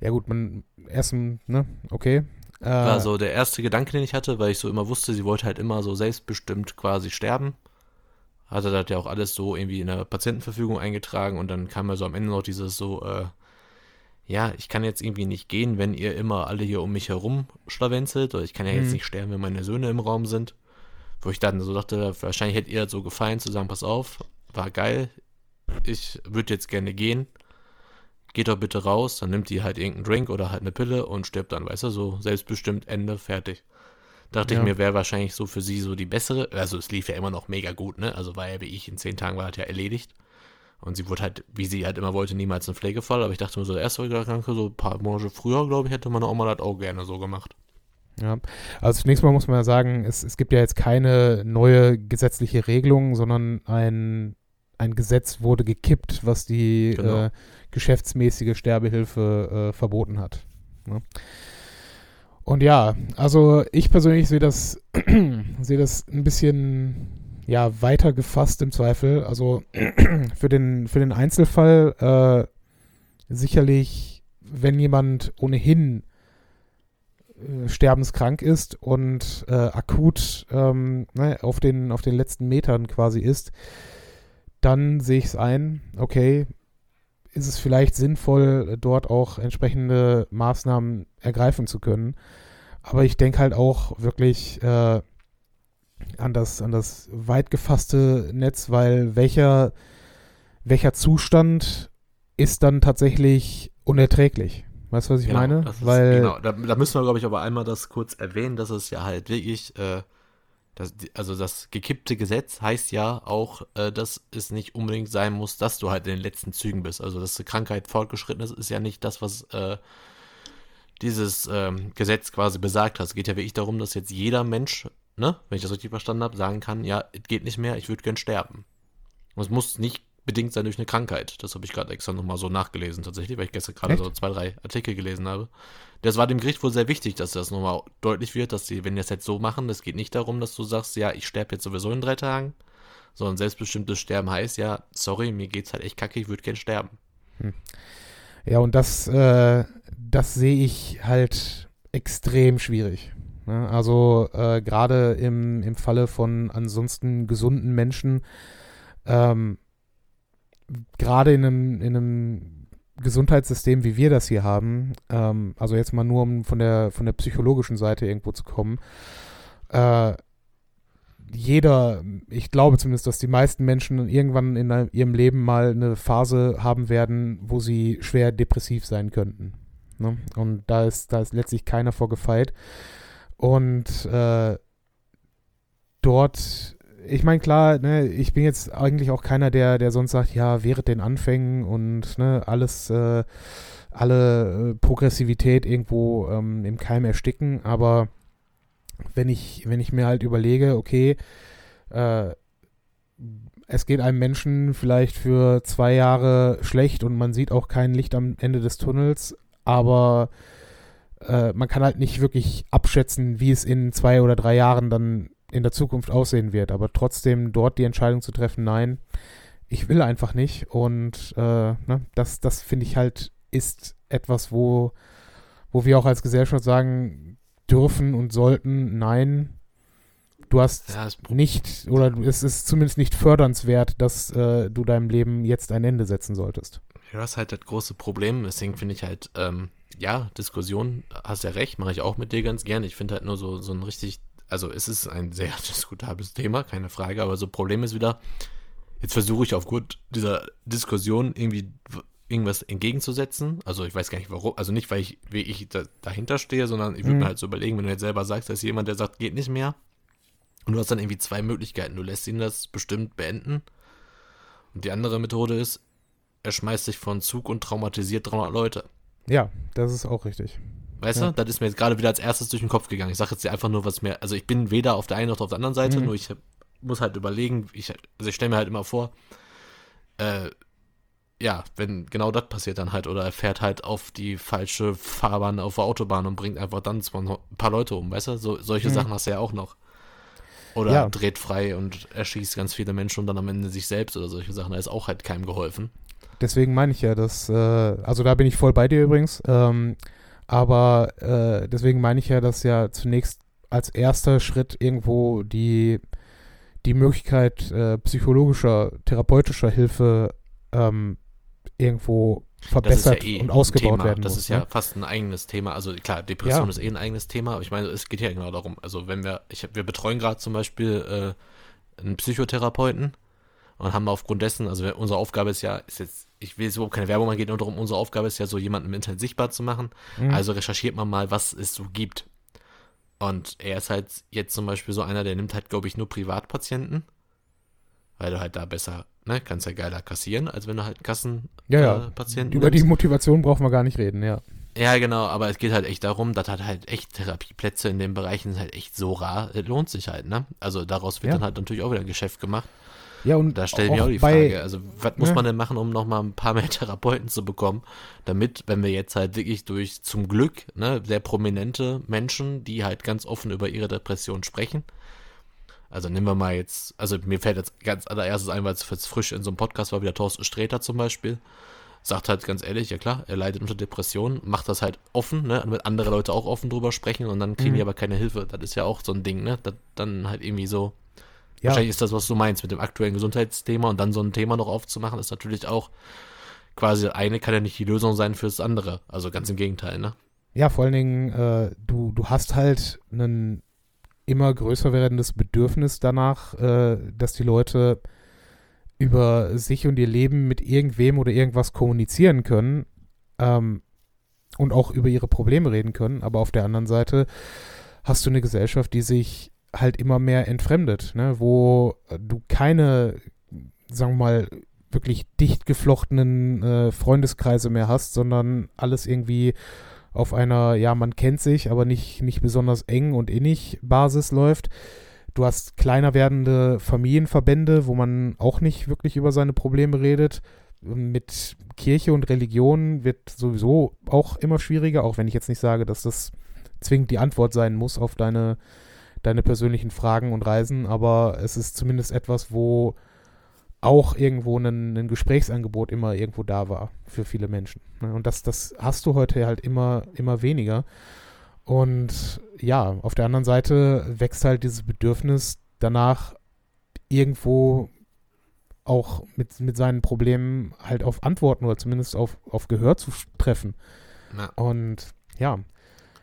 [SPEAKER 2] Ja gut, man erstmal, ne, okay. Äh,
[SPEAKER 1] War so der erste Gedanke, den ich hatte, weil ich so immer wusste, sie wollte halt immer so selbstbestimmt quasi sterben. Hatte das ja auch alles so irgendwie in der Patientenverfügung eingetragen und dann kam ja so am Ende noch dieses so, äh, ja, ich kann jetzt irgendwie nicht gehen, wenn ihr immer alle hier um mich herum schlawenzelt oder ich kann ja jetzt
[SPEAKER 2] Mhm.
[SPEAKER 1] nicht sterben, wenn meine Söhne im Raum sind. Wo ich dann so dachte, wahrscheinlich hätte ihr das so gefallen, zu sagen, pass auf, war geil, ich würde jetzt gerne gehen. Geht doch bitte raus, dann nimmt die halt irgendeinen Drink oder halt eine Pille und stirbt dann, weißt du, so selbstbestimmt, Ende, fertig. Dachte
[SPEAKER 2] Ja.
[SPEAKER 1] ich mir, wäre wahrscheinlich so für sie so die bessere, also es lief ja immer noch mega gut, ne? Also war ja wie ich, in zehn Tagen war das ja erledigt. Und sie wurde halt, wie sie halt immer wollte, niemals ein Pflegefall, aber ich dachte mir so, der erste Gedanke, so ein paar Monate früher, glaube ich, hätte meine Oma das auch gerne so gemacht.
[SPEAKER 2] Ja, also zunächst mal muss man ja sagen, es, es gibt ja jetzt keine neue gesetzliche Regelung, sondern ein, ein Gesetz wurde gekippt, was die
[SPEAKER 1] Genau.
[SPEAKER 2] äh, geschäftsmäßige Sterbehilfe äh, verboten hat. Ne? Und ja, also ich persönlich sehe das, sehe das ein bisschen ja, weiter gefasst im Zweifel. Also für den, für den Einzelfall äh, sicherlich, wenn jemand ohnehin äh, sterbenskrank ist und äh, akut ähm, ne, auf, den, auf den letzten Metern quasi ist, dann sehe ich es ein, okay, ist es vielleicht sinnvoll, dort auch entsprechende Maßnahmen ergreifen zu können. Aber ich denke halt auch wirklich, äh, an das, an das weit gefasste Netz, weil welcher, welcher Zustand ist dann tatsächlich unerträglich? Weißt du, was ich
[SPEAKER 1] Genau,
[SPEAKER 2] meine?
[SPEAKER 1] ist-
[SPEAKER 2] Weil,
[SPEAKER 1] genau, da, da müssen wir, glaube ich, aber einmal das kurz erwähnen, dass es ja halt wirklich, äh, das, also das gekippte Gesetz heißt ja auch, äh, dass es nicht unbedingt sein muss, dass du halt in den letzten Zügen bist. Also, dass die Krankheit fortgeschritten ist, ist ja nicht das, was äh, dieses ähm, Gesetz quasi besagt hat. Es geht ja wirklich darum, dass jetzt jeder Mensch, ne, wenn ich das richtig verstanden habe, sagen kann, ja, es geht nicht mehr, ich würde gern sterben. Und es muss nicht bedingt sein durch eine Krankheit. Das habe ich gerade extra nochmal so nachgelesen, tatsächlich, weil ich gestern gerade so zwei, drei Artikel gelesen habe. Das war dem Gericht wohl sehr wichtig, dass das nochmal deutlich wird, dass sie, wenn die das jetzt so machen, es geht nicht darum, dass du sagst, ja, ich sterbe jetzt sowieso in drei Tagen, sondern selbstbestimmtes Sterben heißt, ja, sorry, mir geht's halt echt kacke, ich würde gern sterben.
[SPEAKER 2] ja, und das, äh, das sehe ich halt extrem schwierig. Ne? Also äh, gerade im, im Falle von ansonsten gesunden Menschen, ähm, gerade in einem, in einem Gesundheitssystem, wie wir das hier haben, ähm, also jetzt mal nur um von der, von der psychologischen Seite irgendwo zu kommen, äh, jeder, ich glaube zumindest, dass die meisten Menschen irgendwann in ihrem Leben mal eine Phase haben werden, wo sie schwer depressiv sein könnten. Ne? Und da ist, da ist letztlich keiner vor gefeit. Und äh, dort, ich meine, klar, ne, ich bin jetzt eigentlich auch keiner, der, der sonst sagt, ja, während den Anfängen und ne, alles, äh, alle äh, Progressivität irgendwo ähm, im Keim ersticken, aber wenn ich, wenn ich mir halt überlege, okay, äh, es geht einem Menschen vielleicht für zwei Jahre schlecht und man sieht auch kein Licht am Ende des Tunnels, aber äh, man kann halt nicht wirklich abschätzen, wie es in zwei oder drei Jahren dann in der Zukunft aussehen wird. Aber trotzdem dort die Entscheidung zu treffen, nein, ich will einfach nicht. Und äh, ne, das, das finde ich halt ist etwas, wo, wo wir auch als Gesellschaft sagen dürfen und sollten, nein, du hast
[SPEAKER 1] Ja,
[SPEAKER 2] nicht, oder es ist zumindest nicht fördernswert, dass äh, du deinem Leben jetzt ein Ende setzen solltest.
[SPEAKER 1] Ja, das ist halt das große Problem. Deswegen finde ich halt, ähm, ja, Diskussion, hast ja recht, mache ich auch mit dir ganz gerne. Ich finde halt nur so, so ein richtig, also es ist ein sehr diskutables Thema, keine Frage, aber so Problem ist wieder, jetzt versuche ich aufgrund dieser Diskussion irgendwie irgendwas entgegenzusetzen. Also ich weiß gar nicht warum, also nicht, weil ich, wie ich da, dahinter stehe, sondern ich würde
[SPEAKER 2] Mhm.
[SPEAKER 1] mir halt so überlegen, wenn du jetzt selber sagst, dass jemand, der sagt, geht nicht mehr, und du hast dann irgendwie zwei Möglichkeiten. Du lässt ihn das bestimmt beenden. Und die andere Methode ist, er schmeißt sich von Zug und traumatisiert 300 Leute.
[SPEAKER 2] Ja, das ist auch richtig.
[SPEAKER 1] Weißt
[SPEAKER 2] Ja.
[SPEAKER 1] du, das ist mir jetzt gerade wieder als erstes durch den Kopf gegangen. Ich sage jetzt dir einfach nur, was mir, also ich bin weder auf der einen noch auf der anderen Seite,
[SPEAKER 2] Mhm.
[SPEAKER 1] nur ich muss halt überlegen, ich, also ich stelle mir halt immer vor, äh, ja, wenn genau das passiert dann halt, oder er fährt halt auf die falsche Fahrbahn auf der Autobahn und bringt einfach dann ein paar Leute um, weißt du, so, solche
[SPEAKER 2] Mhm.
[SPEAKER 1] Sachen hast du ja auch noch. Oder
[SPEAKER 2] Ja.
[SPEAKER 1] dreht frei und erschießt ganz viele Menschen und dann am Ende sich selbst oder solche Sachen, da ist auch halt keinem geholfen.
[SPEAKER 2] Deswegen meine ich ja, dass, äh, also da bin ich voll bei dir übrigens, ähm, aber äh, deswegen meine ich ja, dass ja zunächst als erster Schritt irgendwo die, die Möglichkeit äh, psychologischer, therapeutischer Hilfe ähm, irgendwo verbessert
[SPEAKER 1] eh
[SPEAKER 2] und ausgebaut
[SPEAKER 1] Thema.
[SPEAKER 2] werden
[SPEAKER 1] Das
[SPEAKER 2] muss.
[SPEAKER 1] ist ja
[SPEAKER 2] ne?
[SPEAKER 1] fast ein eigenes Thema. Also klar, Depression
[SPEAKER 2] Ja.
[SPEAKER 1] ist eh ein eigenes Thema, aber ich meine, es geht ja genau darum. Also wenn wir, ich, wir betreuen gerade zum Beispiel äh, einen Psychotherapeuten und haben aufgrund dessen, also unsere Aufgabe ist ja, ist jetzt, ich will jetzt überhaupt keine Werbung machen, geht nur darum, unsere Aufgabe ist ja so, jemanden im Internet sichtbar zu machen.
[SPEAKER 2] Mhm.
[SPEAKER 1] Also recherchiert man mal, was es so gibt. Und er ist halt jetzt zum Beispiel so einer, der nimmt halt, glaube ich, nur Privatpatienten, weil du halt da besser, ne, kannst ja geiler kassieren, als wenn du halt Kassen
[SPEAKER 2] ja, ja.
[SPEAKER 1] äh,
[SPEAKER 2] Über die
[SPEAKER 1] nimmst.
[SPEAKER 2] Motivation brauchen wir gar nicht reden, ja.
[SPEAKER 1] Ja, genau, aber es geht halt echt darum, dass halt halt echt Therapieplätze in den Bereichen sind halt echt so rar, es lohnt sich halt, ne? Also daraus wird
[SPEAKER 2] Ja.
[SPEAKER 1] dann halt natürlich auch wieder ein Geschäft gemacht.
[SPEAKER 2] Ja, und
[SPEAKER 1] Da stelle ich mir auch die Frage, also was muss
[SPEAKER 2] Ja.
[SPEAKER 1] man denn machen, um nochmal ein paar mehr Therapeuten zu bekommen, damit, wenn wir jetzt halt wirklich durch zum Glück, ne, sehr prominente Menschen, die halt ganz offen über ihre Depression sprechen. Also nehmen wir mal jetzt, also mir fällt jetzt ganz allererstes ein, weil es jetzt frisch in so einem Podcast war, wieder Thorsten Sträter zum Beispiel, sagt halt ganz ehrlich, ja klar, er leidet unter Depressionen, macht das halt offen, ne, damit andere Leute auch offen drüber sprechen und dann kriegen
[SPEAKER 2] Mhm.
[SPEAKER 1] die aber keine Hilfe. Das ist ja auch so ein Ding, ne, das dann halt irgendwie so,
[SPEAKER 2] ja,
[SPEAKER 1] Wahrscheinlich ist das, was du meinst mit dem aktuellen Gesundheitsthema und dann so ein Thema noch aufzumachen, ist natürlich auch quasi eine kann ja nicht die Lösung sein fürs andere. Also ganz im Gegenteil, ne?
[SPEAKER 2] Ja, vor allen Dingen, äh, du, du hast halt einen immer größer werdendes Bedürfnis danach, äh, dass die Leute über sich und ihr Leben mit irgendwem oder irgendwas kommunizieren können ähm, und auch über ihre Probleme reden können. Aber auf der anderen Seite hast du eine Gesellschaft, die sich halt immer mehr entfremdet, ne? wo du keine, sagen wir mal, wirklich dicht geflochtenen äh, Freundeskreise mehr hast, sondern alles irgendwie auf einer, ja, man kennt sich, aber nicht, nicht besonders eng und innig Basis läuft. Du hast kleiner werdende Familienverbände, wo man auch nicht wirklich über seine Probleme redet. Mit Kirche und Religion wird sowieso auch immer schwieriger, auch wenn ich jetzt nicht sage, dass das zwingend die Antwort sein muss auf deine, deine persönlichen Fragen und Reisen, aber es ist zumindest etwas, wo auch irgendwo ein, ein, Gesprächsangebot immer irgendwo da war für viele Menschen. Ne? Und das, das hast du heute halt immer, immer weniger. Und ja, auf der anderen Seite wächst halt dieses Bedürfnis danach, irgendwo auch mit, mit seinen Problemen halt auf Antworten oder zumindest auf, auf Gehör zu treffen. Ja. Und ja.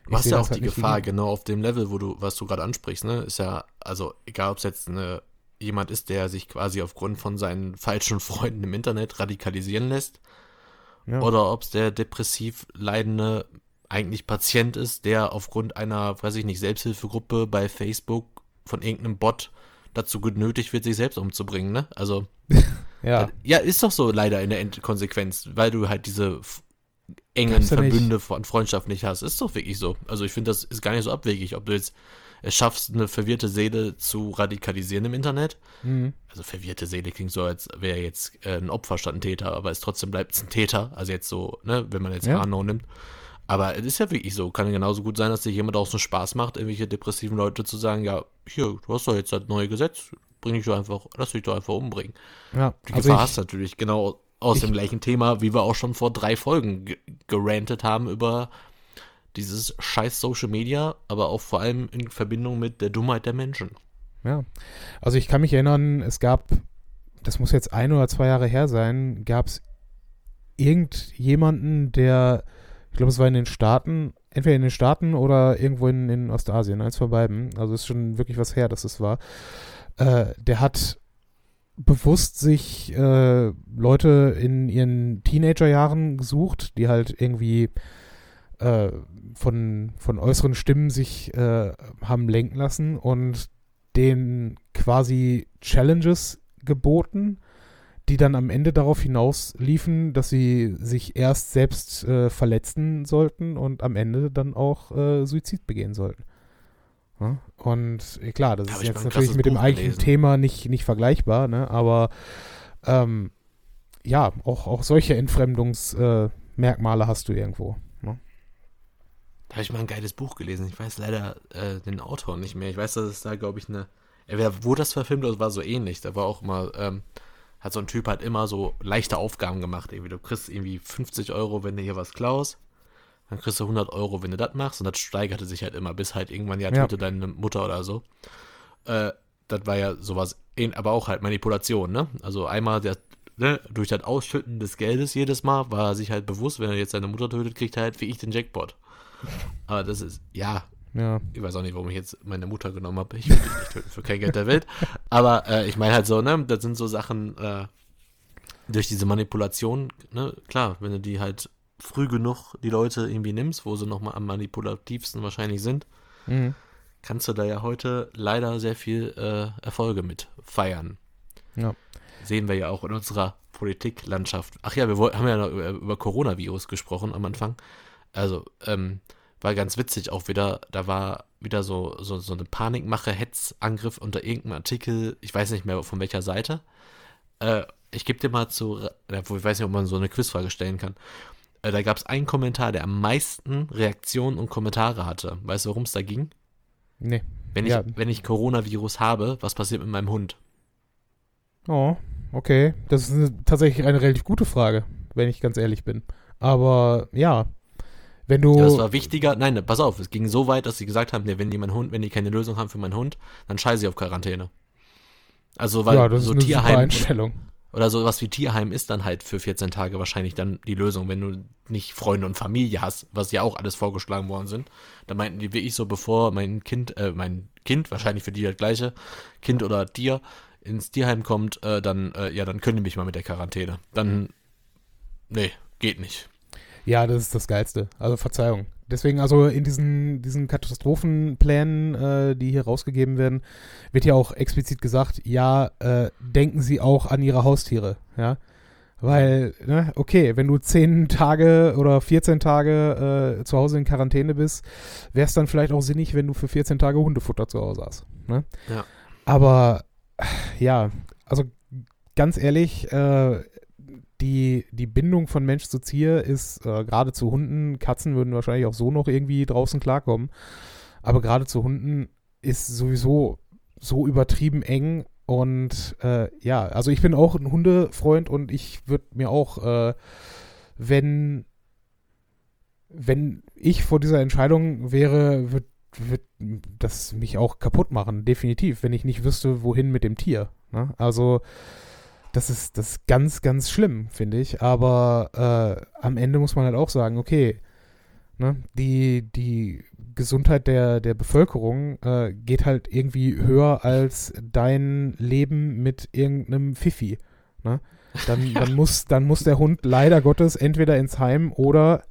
[SPEAKER 1] Du hast ja auch halt die Gefahr, genau auf dem Level, wo du, was du gerade ansprichst, ne, ist ja, also egal ob es jetzt eine jemand ist, der sich quasi aufgrund von seinen falschen Freunden im Internet radikalisieren lässt. Ja. Oder ob es der depressiv leidende eigentlich Patient ist, der aufgrund einer, weiß ich nicht, Selbsthilfegruppe bei Facebook von irgendeinem Bot dazu genötigt wird, sich selbst umzubringen, ne? Also. ja. Ja, ist doch so leider in der Konsequenz, weil du halt diese engen Verbünde nicht. von Freundschaft nicht hast. Ist doch wirklich so. Also ich finde, das ist gar nicht so abwegig, ob du jetzt es schaffst, eine verwirrte Seele zu radikalisieren im Internet. Mhm. Also verwirrte Seele klingt so, als wäre jetzt äh, ein Opfer statt ein Täter, aber es trotzdem bleibt es ein Täter. Also jetzt so, ne, wenn man jetzt ja. Arno nimmt. Aber es ist ja wirklich so. Kann genauso gut sein, dass sich jemand auch so Spaß macht, irgendwelche depressiven Leute zu sagen, ja, hier, du hast doch jetzt das neue Gesetz, bring dich doch einfach, lass dich doch einfach umbringen. Ja, Die also Gefahr hast natürlich genau aus ich, dem gleichen Thema, wie wir auch schon vor drei Folgen gerantet haben über dieses scheiß Social Media, aber auch vor allem in Verbindung mit der Dummheit der Menschen.
[SPEAKER 2] Ja, also ich kann mich erinnern, es gab, das muss jetzt ein oder zwei Jahre her sein, gab es irgendjemanden, der, ich glaube, es war in den Staaten, entweder in den Staaten oder irgendwo in, in Ostasien, eins von beiden, also ist schon wirklich was her, dass es war, äh, der hat bewusst sich äh, Leute in ihren Teenagerjahren gesucht, die halt irgendwie äh, von, von äußeren Stimmen sich äh, haben lenken lassen und denen quasi Challenges geboten, die dann am Ende darauf hinaus liefen, dass sie sich erst selbst äh, verletzen sollten und am Ende dann auch äh, Suizid begehen sollten. Ja? Und äh, klar, das ist jetzt natürlich mit dem eigentlichen gelesen. Thema nicht, nicht vergleichbar, ne? aber ähm, ja, auch, auch solche Entfremdungsmerkmale hast du irgendwo.
[SPEAKER 1] Da habe ich mal ein geiles Buch gelesen. Ich weiß leider äh, den Autor nicht mehr. Ich weiß, dass es da, glaube ich, eine. Entweder wurde das verfilmt oder war so ähnlich. Da war auch mal, ähm, hat so ein Typ halt immer so leichte Aufgaben gemacht. Irgendwie, du kriegst irgendwie 50 Euro, wenn du hier was klaust. Dann kriegst du 100 Euro, wenn du das machst. Und das steigerte sich halt immer, bis halt irgendwann, ja, töte deine Mutter oder so. Äh, das war ja sowas, aber auch halt Manipulation, ne? Also einmal der, ne, durch das Ausschütten des Geldes jedes Mal war er sich halt bewusst, wenn er jetzt seine Mutter tötet, kriegt er halt wie ich den Jackpot. Aber das ist, ja. Ja. Ich weiß auch nicht, warum ich jetzt meine Mutter genommen habe. Ich will dich nicht töten für kein Geld der Welt. Aber äh, ich meine halt so, ne, das sind so Sachen, äh, durch diese Manipulation, ne, klar, wenn du die halt früh genug die Leute irgendwie nimmst, wo sie nochmal am manipulativsten wahrscheinlich sind, mhm. kannst du da ja heute leider sehr viel äh, Erfolge mit feiern. Ja. Sehen wir ja auch in unserer Politiklandschaft. Ach ja, wir haben ja noch über, über Coronavirus gesprochen am Anfang. Also, ähm, war ganz witzig auch wieder, da war wieder so, so, so eine Panikmache, Hetzangriff unter irgendeinem Artikel, ich weiß nicht mehr von welcher Seite. Äh, ich gebe dir mal zu, ich weiß nicht, ob man so eine Quizfrage stellen kann. Äh, da gab es einen Kommentar, der am meisten Reaktionen und Kommentare hatte. Weißt du, worum es da ging? Nee. Wenn ich, ja. wenn ich Coronavirus habe, was passiert mit meinem Hund?
[SPEAKER 2] Oh, okay. Das ist eine, tatsächlich eine relativ gute Frage, wenn ich ganz ehrlich bin. Aber ja, wenn du.
[SPEAKER 1] Ja, das war wichtiger. Nein, pass auf, es ging so weit, dass sie gesagt haben, nee, wenn die meinen Hund, wenn die keine Lösung haben für meinen Hund, dann scheiße ich auf Quarantäne. Also, weil
[SPEAKER 2] ja, das so ist eine Tierheim. Einstellung.
[SPEAKER 1] Oder sowas wie Tierheim ist dann halt für 14 Tage wahrscheinlich dann die Lösung, wenn du nicht Freunde und Familie hast, was ja auch alles vorgeschlagen worden sind. Da meinten die wie ich so, bevor mein Kind, äh, mein Kind, wahrscheinlich für die das gleiche, Kind oder Tier, ins Tierheim kommt, äh, dann, äh, ja, dann kündige mich mal mit der Quarantäne. Dann, nee, geht nicht.
[SPEAKER 2] Ja, das ist das Geilste. Also Verzeihung. Deswegen, also in diesen, diesen Katastrophenplänen, äh, die hier rausgegeben werden, wird ja auch explizit gesagt, ja, äh, denken Sie auch an Ihre Haustiere, ja. Weil, ne, okay, wenn du 10 Tage oder 14 Tage äh, zu Hause in Quarantäne bist, wäre es dann vielleicht auch sinnig, wenn du für 14 Tage Hundefutter zu Hause hast. Ne?
[SPEAKER 1] Ja.
[SPEAKER 2] Aber ja, also ganz ehrlich, äh, die, die Bindung von Mensch zu Tier ist äh, gerade zu Hunden, Katzen würden wahrscheinlich auch so noch irgendwie draußen klarkommen, aber gerade zu Hunden ist sowieso so übertrieben eng und äh, ja, also ich bin auch ein Hundefreund und ich würde mir auch, äh, wenn, wenn ich vor dieser Entscheidung wäre, würde würd das mich auch kaputt machen, definitiv, wenn ich nicht wüsste, wohin mit dem Tier. Ne? Also das ist, das ist ganz, ganz schlimm, finde ich. Aber äh, am Ende muss man halt auch sagen, okay, ne, die, die Gesundheit der, der Bevölkerung äh, geht halt irgendwie höher als dein Leben mit irgendeinem Fifi. Ne? Dann, dann, muss, dann muss der Hund leider Gottes entweder ins Heim oder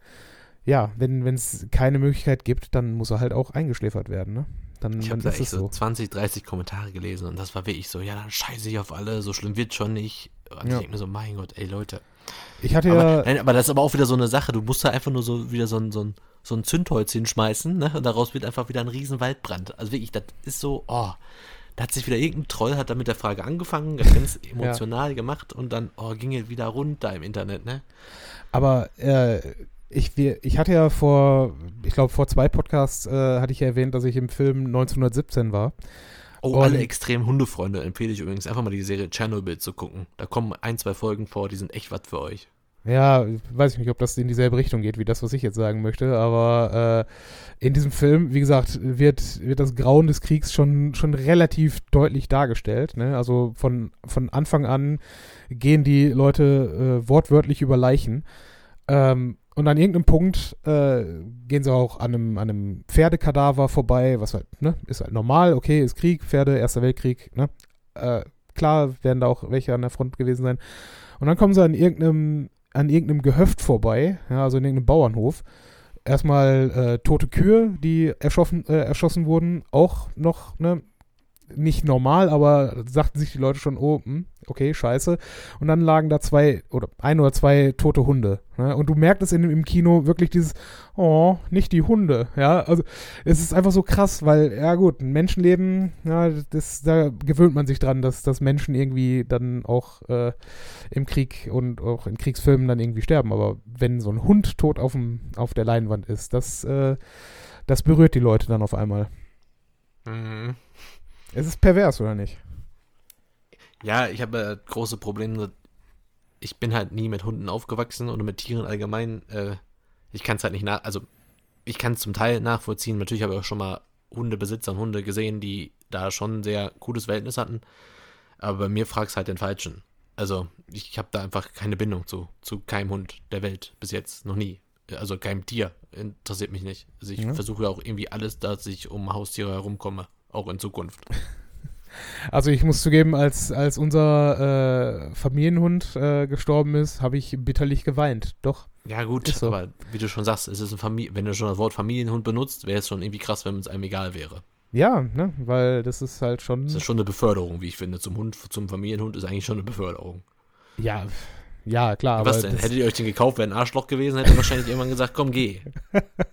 [SPEAKER 2] ja, wenn es keine Möglichkeit gibt, dann muss er halt auch eingeschläfert werden. Ne? Dann,
[SPEAKER 1] ich habe
[SPEAKER 2] da
[SPEAKER 1] echt so 20, 30 Kommentare gelesen und das war wirklich so, ja, dann scheiße ich auf alle, so schlimm wird schon nicht. Und ja. ich denke mir so, mein Gott, ey Leute.
[SPEAKER 2] Ich hatte
[SPEAKER 1] aber,
[SPEAKER 2] ja.
[SPEAKER 1] Nein, aber das ist aber auch wieder so eine Sache, du musst da einfach nur so wieder so ein, so ein, so ein Zündholz hinschmeißen, ne? Und daraus wird einfach wieder ein riesen Waldbrand. Also wirklich, das ist so, oh. Da hat sich wieder irgendein Troll, hat da mit der Frage angefangen, ganz emotional ja. gemacht und dann, oh, ging er wieder runter im Internet, ne?
[SPEAKER 2] Aber äh, ich, wir, ich hatte ja vor, ich glaube vor zwei Podcasts äh, hatte ich ja erwähnt, dass ich im Film 1917 war.
[SPEAKER 1] Oh, und alle extrem Hundefreunde empfehle ich übrigens einfach mal die Serie Chernobyl zu gucken. Da kommen ein, zwei Folgen vor, die sind echt was für euch.
[SPEAKER 2] Ja, weiß ich nicht, ob das in dieselbe Richtung geht, wie das, was ich jetzt sagen möchte, aber äh, in diesem Film, wie gesagt, wird, wird das Grauen des Kriegs schon, schon relativ deutlich dargestellt. Ne? Also von, von Anfang an gehen die Leute äh, wortwörtlich über Leichen. Ähm, und an irgendeinem Punkt äh, gehen sie auch an einem, an einem Pferdekadaver vorbei, was halt, ne, ist halt normal, okay, ist Krieg, Pferde, Erster Weltkrieg, ne? Äh, klar werden da auch welche an der Front gewesen sein. Und dann kommen sie an irgendeinem, an irgendeinem Gehöft vorbei, ja, also in irgendeinem Bauernhof. Erstmal äh, tote Kühe, die erschossen, äh, erschossen wurden, auch noch, ne, nicht normal, aber sagten sich die Leute schon, oh, hm, okay, scheiße. Und dann lagen da zwei oder ein oder zwei tote Hunde. Ne? Und du merkst es in, im Kino wirklich dieses, oh, nicht die Hunde. Ja, also es ist einfach so krass, weil, ja gut, ein Menschenleben, ja, das, da gewöhnt man sich dran, dass, dass Menschen irgendwie dann auch äh, im Krieg und auch in Kriegsfilmen dann irgendwie sterben. Aber wenn so ein Hund tot auf, dem, auf der Leinwand ist, das, äh, das berührt die Leute dann auf einmal. Mhm. Es ist pervers, oder nicht?
[SPEAKER 1] Ja, ich habe äh, große Probleme. Ich bin halt nie mit Hunden aufgewachsen oder mit Tieren allgemein. Äh, ich kann es halt nicht nach. Also, ich kann es zum Teil nachvollziehen. Natürlich habe ich auch schon mal Hundebesitzer und Hunde gesehen, die da schon ein sehr gutes Verhältnis hatten. Aber bei mir fragst halt den Falschen. Also, ich habe da einfach keine Bindung zu. Zu keinem Hund der Welt bis jetzt. Noch nie. Also, keinem Tier. Interessiert mich nicht. Also, ich ja. versuche ja auch irgendwie alles, dass ich um Haustiere herumkomme auch in Zukunft.
[SPEAKER 2] Also ich muss zugeben, als, als unser äh, Familienhund äh, gestorben ist, habe ich bitterlich geweint. Doch.
[SPEAKER 1] Ja gut, so. aber wie du schon sagst, es ist ein Familie, wenn du schon das Wort Familienhund benutzt, wäre es schon irgendwie krass, wenn es einem egal wäre.
[SPEAKER 2] Ja, ne, weil das ist halt schon.
[SPEAKER 1] Das ist schon eine Beförderung, wie ich finde. Zum Hund, zum Familienhund ist eigentlich schon eine Beförderung.
[SPEAKER 2] Ja, ja, klar.
[SPEAKER 1] Was denn? Hättet ihr euch den gekauft, wäre ein Arschloch gewesen, hätte er wahrscheinlich irgendwann gesagt, komm, geh.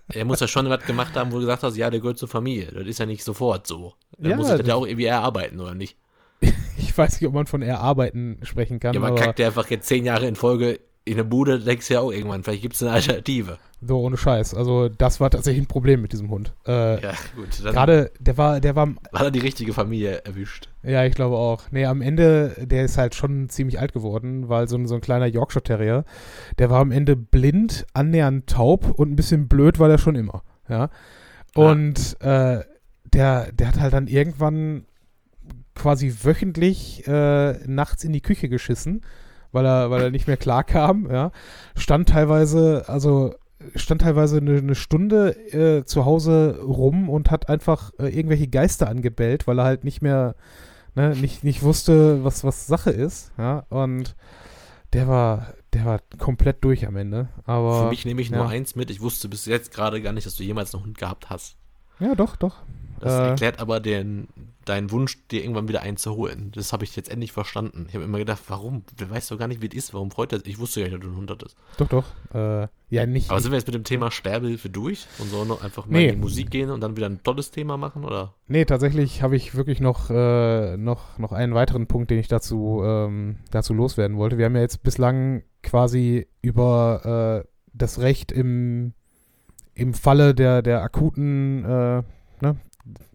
[SPEAKER 1] er muss ja schon was gemacht haben, wo du gesagt hast, ja, der gehört zur Familie. Das ist ja nicht sofort so. Er ja, muss das ja auch irgendwie erarbeiten, oder nicht?
[SPEAKER 2] ich weiß nicht, ob man von erarbeiten sprechen kann.
[SPEAKER 1] Ja, man kackt ja einfach jetzt zehn Jahre in Folge in eine Bude, denkst du ja auch irgendwann, vielleicht gibt es eine Alternative.
[SPEAKER 2] So, ohne Scheiß. Also, das war tatsächlich ein Problem mit diesem Hund. Äh, ja, gut. Gerade, der war, der war.
[SPEAKER 1] Hat er die richtige Familie erwischt?
[SPEAKER 2] Ja, ich glaube auch. Nee, am Ende, der ist halt schon ziemlich alt geworden, weil so ein, so ein kleiner Yorkshire Terrier, der war am Ende blind, annähernd taub und ein bisschen blöd war der schon immer. Ja. Und, ah. äh, der, der hat halt dann irgendwann quasi wöchentlich äh, nachts in die Küche geschissen, weil er, weil er nicht mehr klar kam, ja. Stand teilweise, also stand teilweise eine, eine Stunde äh, zu Hause rum und hat einfach äh, irgendwelche Geister angebellt, weil er halt nicht mehr, ne, nicht, nicht wusste, was, was Sache ist, ja. Und der war, der war komplett durch am Ende. Aber,
[SPEAKER 1] Für mich nehme ich
[SPEAKER 2] ja.
[SPEAKER 1] nur eins mit. Ich wusste bis jetzt gerade gar nicht, dass du jemals einen Hund gehabt hast.
[SPEAKER 2] Ja, doch, doch.
[SPEAKER 1] Das
[SPEAKER 2] Äh.
[SPEAKER 1] erklärt aber den, deinen Wunsch, dir irgendwann wieder einen zu holen. Das habe ich jetzt endlich verstanden. Ich habe immer gedacht, warum? Du weißt doch gar nicht, wie es ist. Warum freut er sich? Ich wusste ja nicht, dass du einen Hund hattest.
[SPEAKER 2] Doch, doch. Äh, ja, nicht.
[SPEAKER 1] Aber sind wir jetzt mit dem Thema Sterbehilfe durch und sollen noch einfach mal
[SPEAKER 2] Nee.
[SPEAKER 1] in die Musik gehen und dann wieder ein tolles Thema machen? Oder?
[SPEAKER 2] Nee, tatsächlich habe ich wirklich noch, äh, noch, noch einen weiteren Punkt, den ich dazu, ähm, dazu loswerden wollte. Wir haben ja jetzt bislang quasi über äh, das Recht im, im Falle der, der akuten, äh, ne,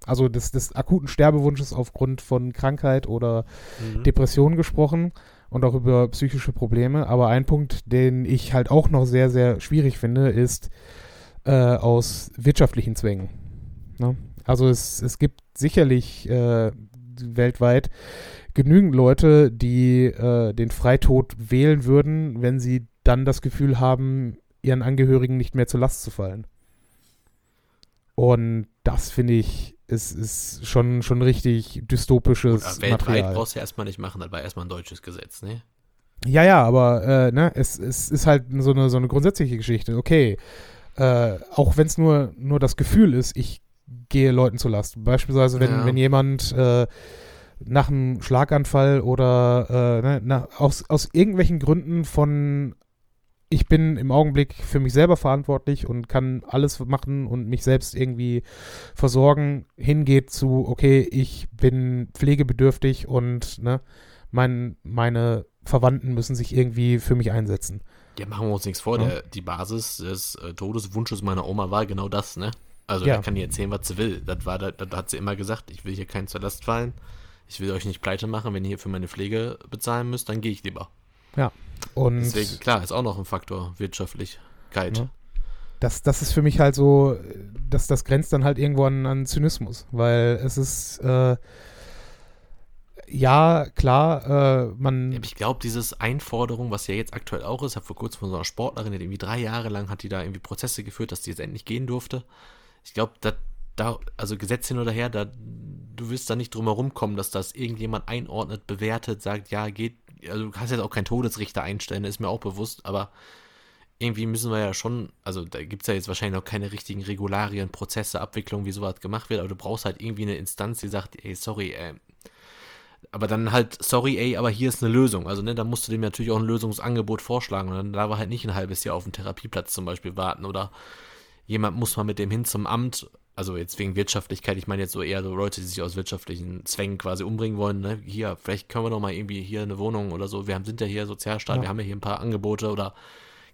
[SPEAKER 2] also des, des akuten Sterbewunsches aufgrund von Krankheit oder
[SPEAKER 1] Mhm.
[SPEAKER 2] Depressionen gesprochen und auch über psychische Probleme. Aber ein Punkt, den ich halt auch noch sehr, sehr schwierig finde, ist äh, aus wirtschaftlichen Zwängen. Ne? Also es, es gibt sicherlich äh, weltweit genügend Leute, die äh, den Freitod wählen würden, wenn sie dann das Gefühl haben, ihren Angehörigen nicht mehr zur Last zu fallen. Und das finde ich, ist, ist schon, schon richtig dystopisches
[SPEAKER 1] Gut, weltweit
[SPEAKER 2] Material.
[SPEAKER 1] brauchst du ja erstmal nicht machen, das war erstmal ein deutsches Gesetz, ne?
[SPEAKER 2] Ja, ja, aber äh, ne, es, es ist halt so eine, so eine grundsätzliche Geschichte. Okay, äh, auch wenn es nur, nur das Gefühl ist, ich gehe Leuten zur Last. Beispielsweise, wenn,
[SPEAKER 1] Ja.
[SPEAKER 2] wenn jemand äh, nach einem Schlaganfall oder äh, ne, na, aus, aus irgendwelchen Gründen von ich bin im Augenblick für mich selber verantwortlich und kann alles machen und mich selbst irgendwie versorgen, hingeht zu, okay, ich bin pflegebedürftig und ne, mein, meine Verwandten müssen sich irgendwie für mich einsetzen.
[SPEAKER 1] Ja, machen wir uns nichts vor.
[SPEAKER 2] Ja.
[SPEAKER 1] Der, die Basis des äh, Todeswunsches meiner Oma war genau das, ne? Also,
[SPEAKER 2] Ja.
[SPEAKER 1] da kann die erzählen, was sie will. Das war, das hat sie immer gesagt. Ich will hier keinen zur Last fallen. Ich will euch nicht pleite machen. Wenn ihr hier für meine Pflege bezahlen müsst, dann gehe ich lieber.
[SPEAKER 2] Und
[SPEAKER 1] Deswegen, klar, ist auch noch ein Faktor, Wirtschaftlichkeit.
[SPEAKER 2] Ja. das, das ist für mich halt so, dass das grenzt dann halt irgendwo an, an Zynismus, weil es ist, äh, ja, klar, äh,
[SPEAKER 1] Ja,
[SPEAKER 2] man,
[SPEAKER 1] Ich glaube, dieses Einforderung, was ja jetzt aktuell auch ist, habe vor kurzem von so einer Sportlerin, die irgendwie drei Jahre lang hat die da irgendwie Prozesse geführt, dass die jetzt endlich gehen durfte. Ich glaube, da, da, also Gesetz hin oder her, da, du wirst da nicht drum herum kommen, dass das irgendjemand einordnet, bewertet, sagt, ja, geht, also du kannst jetzt auch keinen Todesrichter einstellen, ist mir auch bewusst, aber irgendwie müssen wir ja schon, also da gibt es ja jetzt wahrscheinlich noch keine richtigen Regularien, Prozesse, Abwicklung, wie sowas gemacht wird, aber du brauchst halt irgendwie eine Instanz, die sagt, ey, sorry, äh, aber dann halt, sorry, ey, aber hier ist eine Lösung. Also, ne, da musst du dem natürlich auch ein Lösungsangebot vorschlagen. Und dann darf er halt nicht ein halbes Jahr auf einen Therapieplatz zum Beispiel warten. Oder jemand muss mal mit dem hin zum Amt. Also jetzt wegen Wirtschaftlichkeit, ich meine jetzt so eher so Leute, die sich aus wirtschaftlichen Zwängen quasi umbringen wollen. Ne? Hier, vielleicht können wir doch mal irgendwie hier eine Wohnung oder so. Wir haben, sind ja hier Sozialstaat,
[SPEAKER 2] Ja.
[SPEAKER 1] wir haben ja hier ein paar Angebote oder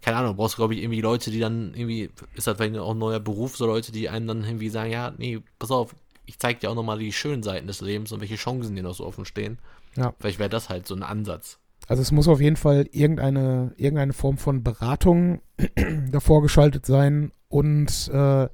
[SPEAKER 1] keine Ahnung, brauchst glaube ich irgendwie Leute, die dann irgendwie, ist das vielleicht auch ein neuer Beruf, so Leute, die einem dann irgendwie sagen, ja, nee, pass auf, ich zeig dir auch nochmal die schönen Seiten des Lebens und welche Chancen dir noch so offen stehen.
[SPEAKER 2] Ja.
[SPEAKER 1] Vielleicht wäre das halt so ein Ansatz.
[SPEAKER 2] also es muss auf jeden Fall irgendeine, irgendeine Form von Beratung davor geschaltet sein und äh,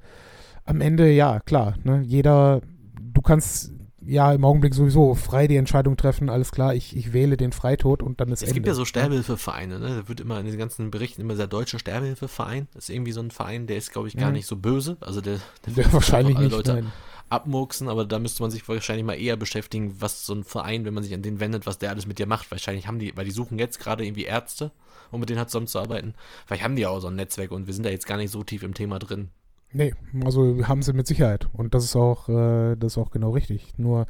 [SPEAKER 2] am Ende, ja, klar, ne, jeder, du kannst ja im Augenblick sowieso frei die Entscheidung treffen, alles klar, ich, ich wähle den Freitod und dann ist
[SPEAKER 1] Es
[SPEAKER 2] Ende.
[SPEAKER 1] gibt ja so Sterbehilfevereine, ne? Da wird immer in den ganzen Berichten immer der deutsche Sterbehilfeverein. Das ist irgendwie so ein Verein, der ist, glaube ich, gar
[SPEAKER 2] Mhm.
[SPEAKER 1] nicht so böse. Also der, der will
[SPEAKER 2] wahrscheinlich
[SPEAKER 1] alle
[SPEAKER 2] nicht,
[SPEAKER 1] Leute
[SPEAKER 2] nein.
[SPEAKER 1] abmurksen, aber da müsste man sich wahrscheinlich mal eher beschäftigen, was so ein Verein, wenn man sich an den wendet, was der alles mit dir macht. Wahrscheinlich haben die, weil die suchen jetzt gerade irgendwie Ärzte, um mit denen halt zusammenzuarbeiten. Vielleicht haben die ja auch so ein Netzwerk und wir sind da jetzt gar nicht so tief im Thema drin.
[SPEAKER 2] Nee, also haben sie mit Sicherheit. Und das ist auch, äh, das ist auch genau richtig. Nur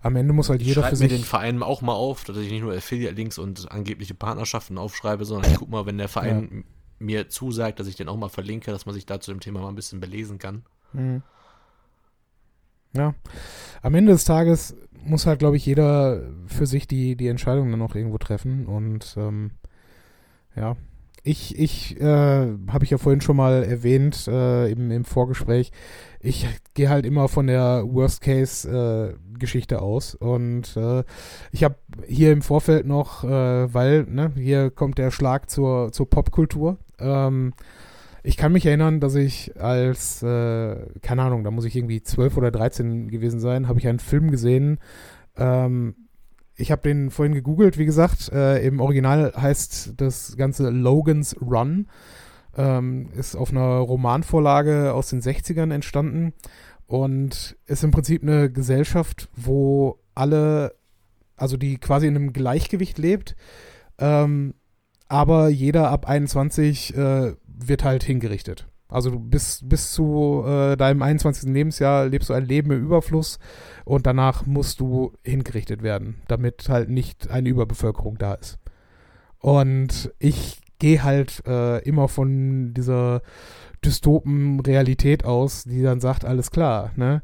[SPEAKER 2] am Ende muss halt
[SPEAKER 1] Ich
[SPEAKER 2] jeder für
[SPEAKER 1] mir
[SPEAKER 2] sich.
[SPEAKER 1] den Verein auch mal auf, dass ich nicht nur Affiliate-Links und angebliche Partnerschaften aufschreibe, sondern ich guck mal, wenn der Verein mir zusagt, dass ich den auch mal verlinke, dass man sich da zu dem Thema mal ein bisschen belesen kann.
[SPEAKER 2] Mhm. Ja. Am Ende des Tages muss halt, glaube ich, jeder für sich die, die Entscheidung dann auch irgendwo treffen. Und ähm, ja. Ich, ich, äh, habe ich ja vorhin schon mal erwähnt, äh, im, im Vorgespräch, ich gehe halt immer von der Worst-Case-Geschichte aus. Und äh, ich habe hier im Vorfeld noch, äh, weil, ne, hier kommt der Schlag zur, zur Popkultur. Ähm, ich kann mich erinnern, dass ich als, äh, keine Ahnung, da muss ich irgendwie 12 oder 13 gewesen sein, habe ich einen Film gesehen, Ähm, ich habe den vorhin gegoogelt, wie gesagt. Äh, Im Original heißt das Ganze Logan's Run. Ähm, ist auf einer Romanvorlage aus den 60ern entstanden und ist im Prinzip eine Gesellschaft, wo alle, also die quasi in einem Gleichgewicht lebt, ähm, aber jeder ab 21 äh, wird halt hingerichtet. Also du bis, bis zu äh, deinem 21. Lebensjahr lebst du ein Leben im Überfluss und danach musst du hingerichtet werden, damit halt nicht eine Überbevölkerung da ist. Und ich gehe halt äh, immer von dieser Dystopen-Realität aus, die dann sagt, alles klar, ne?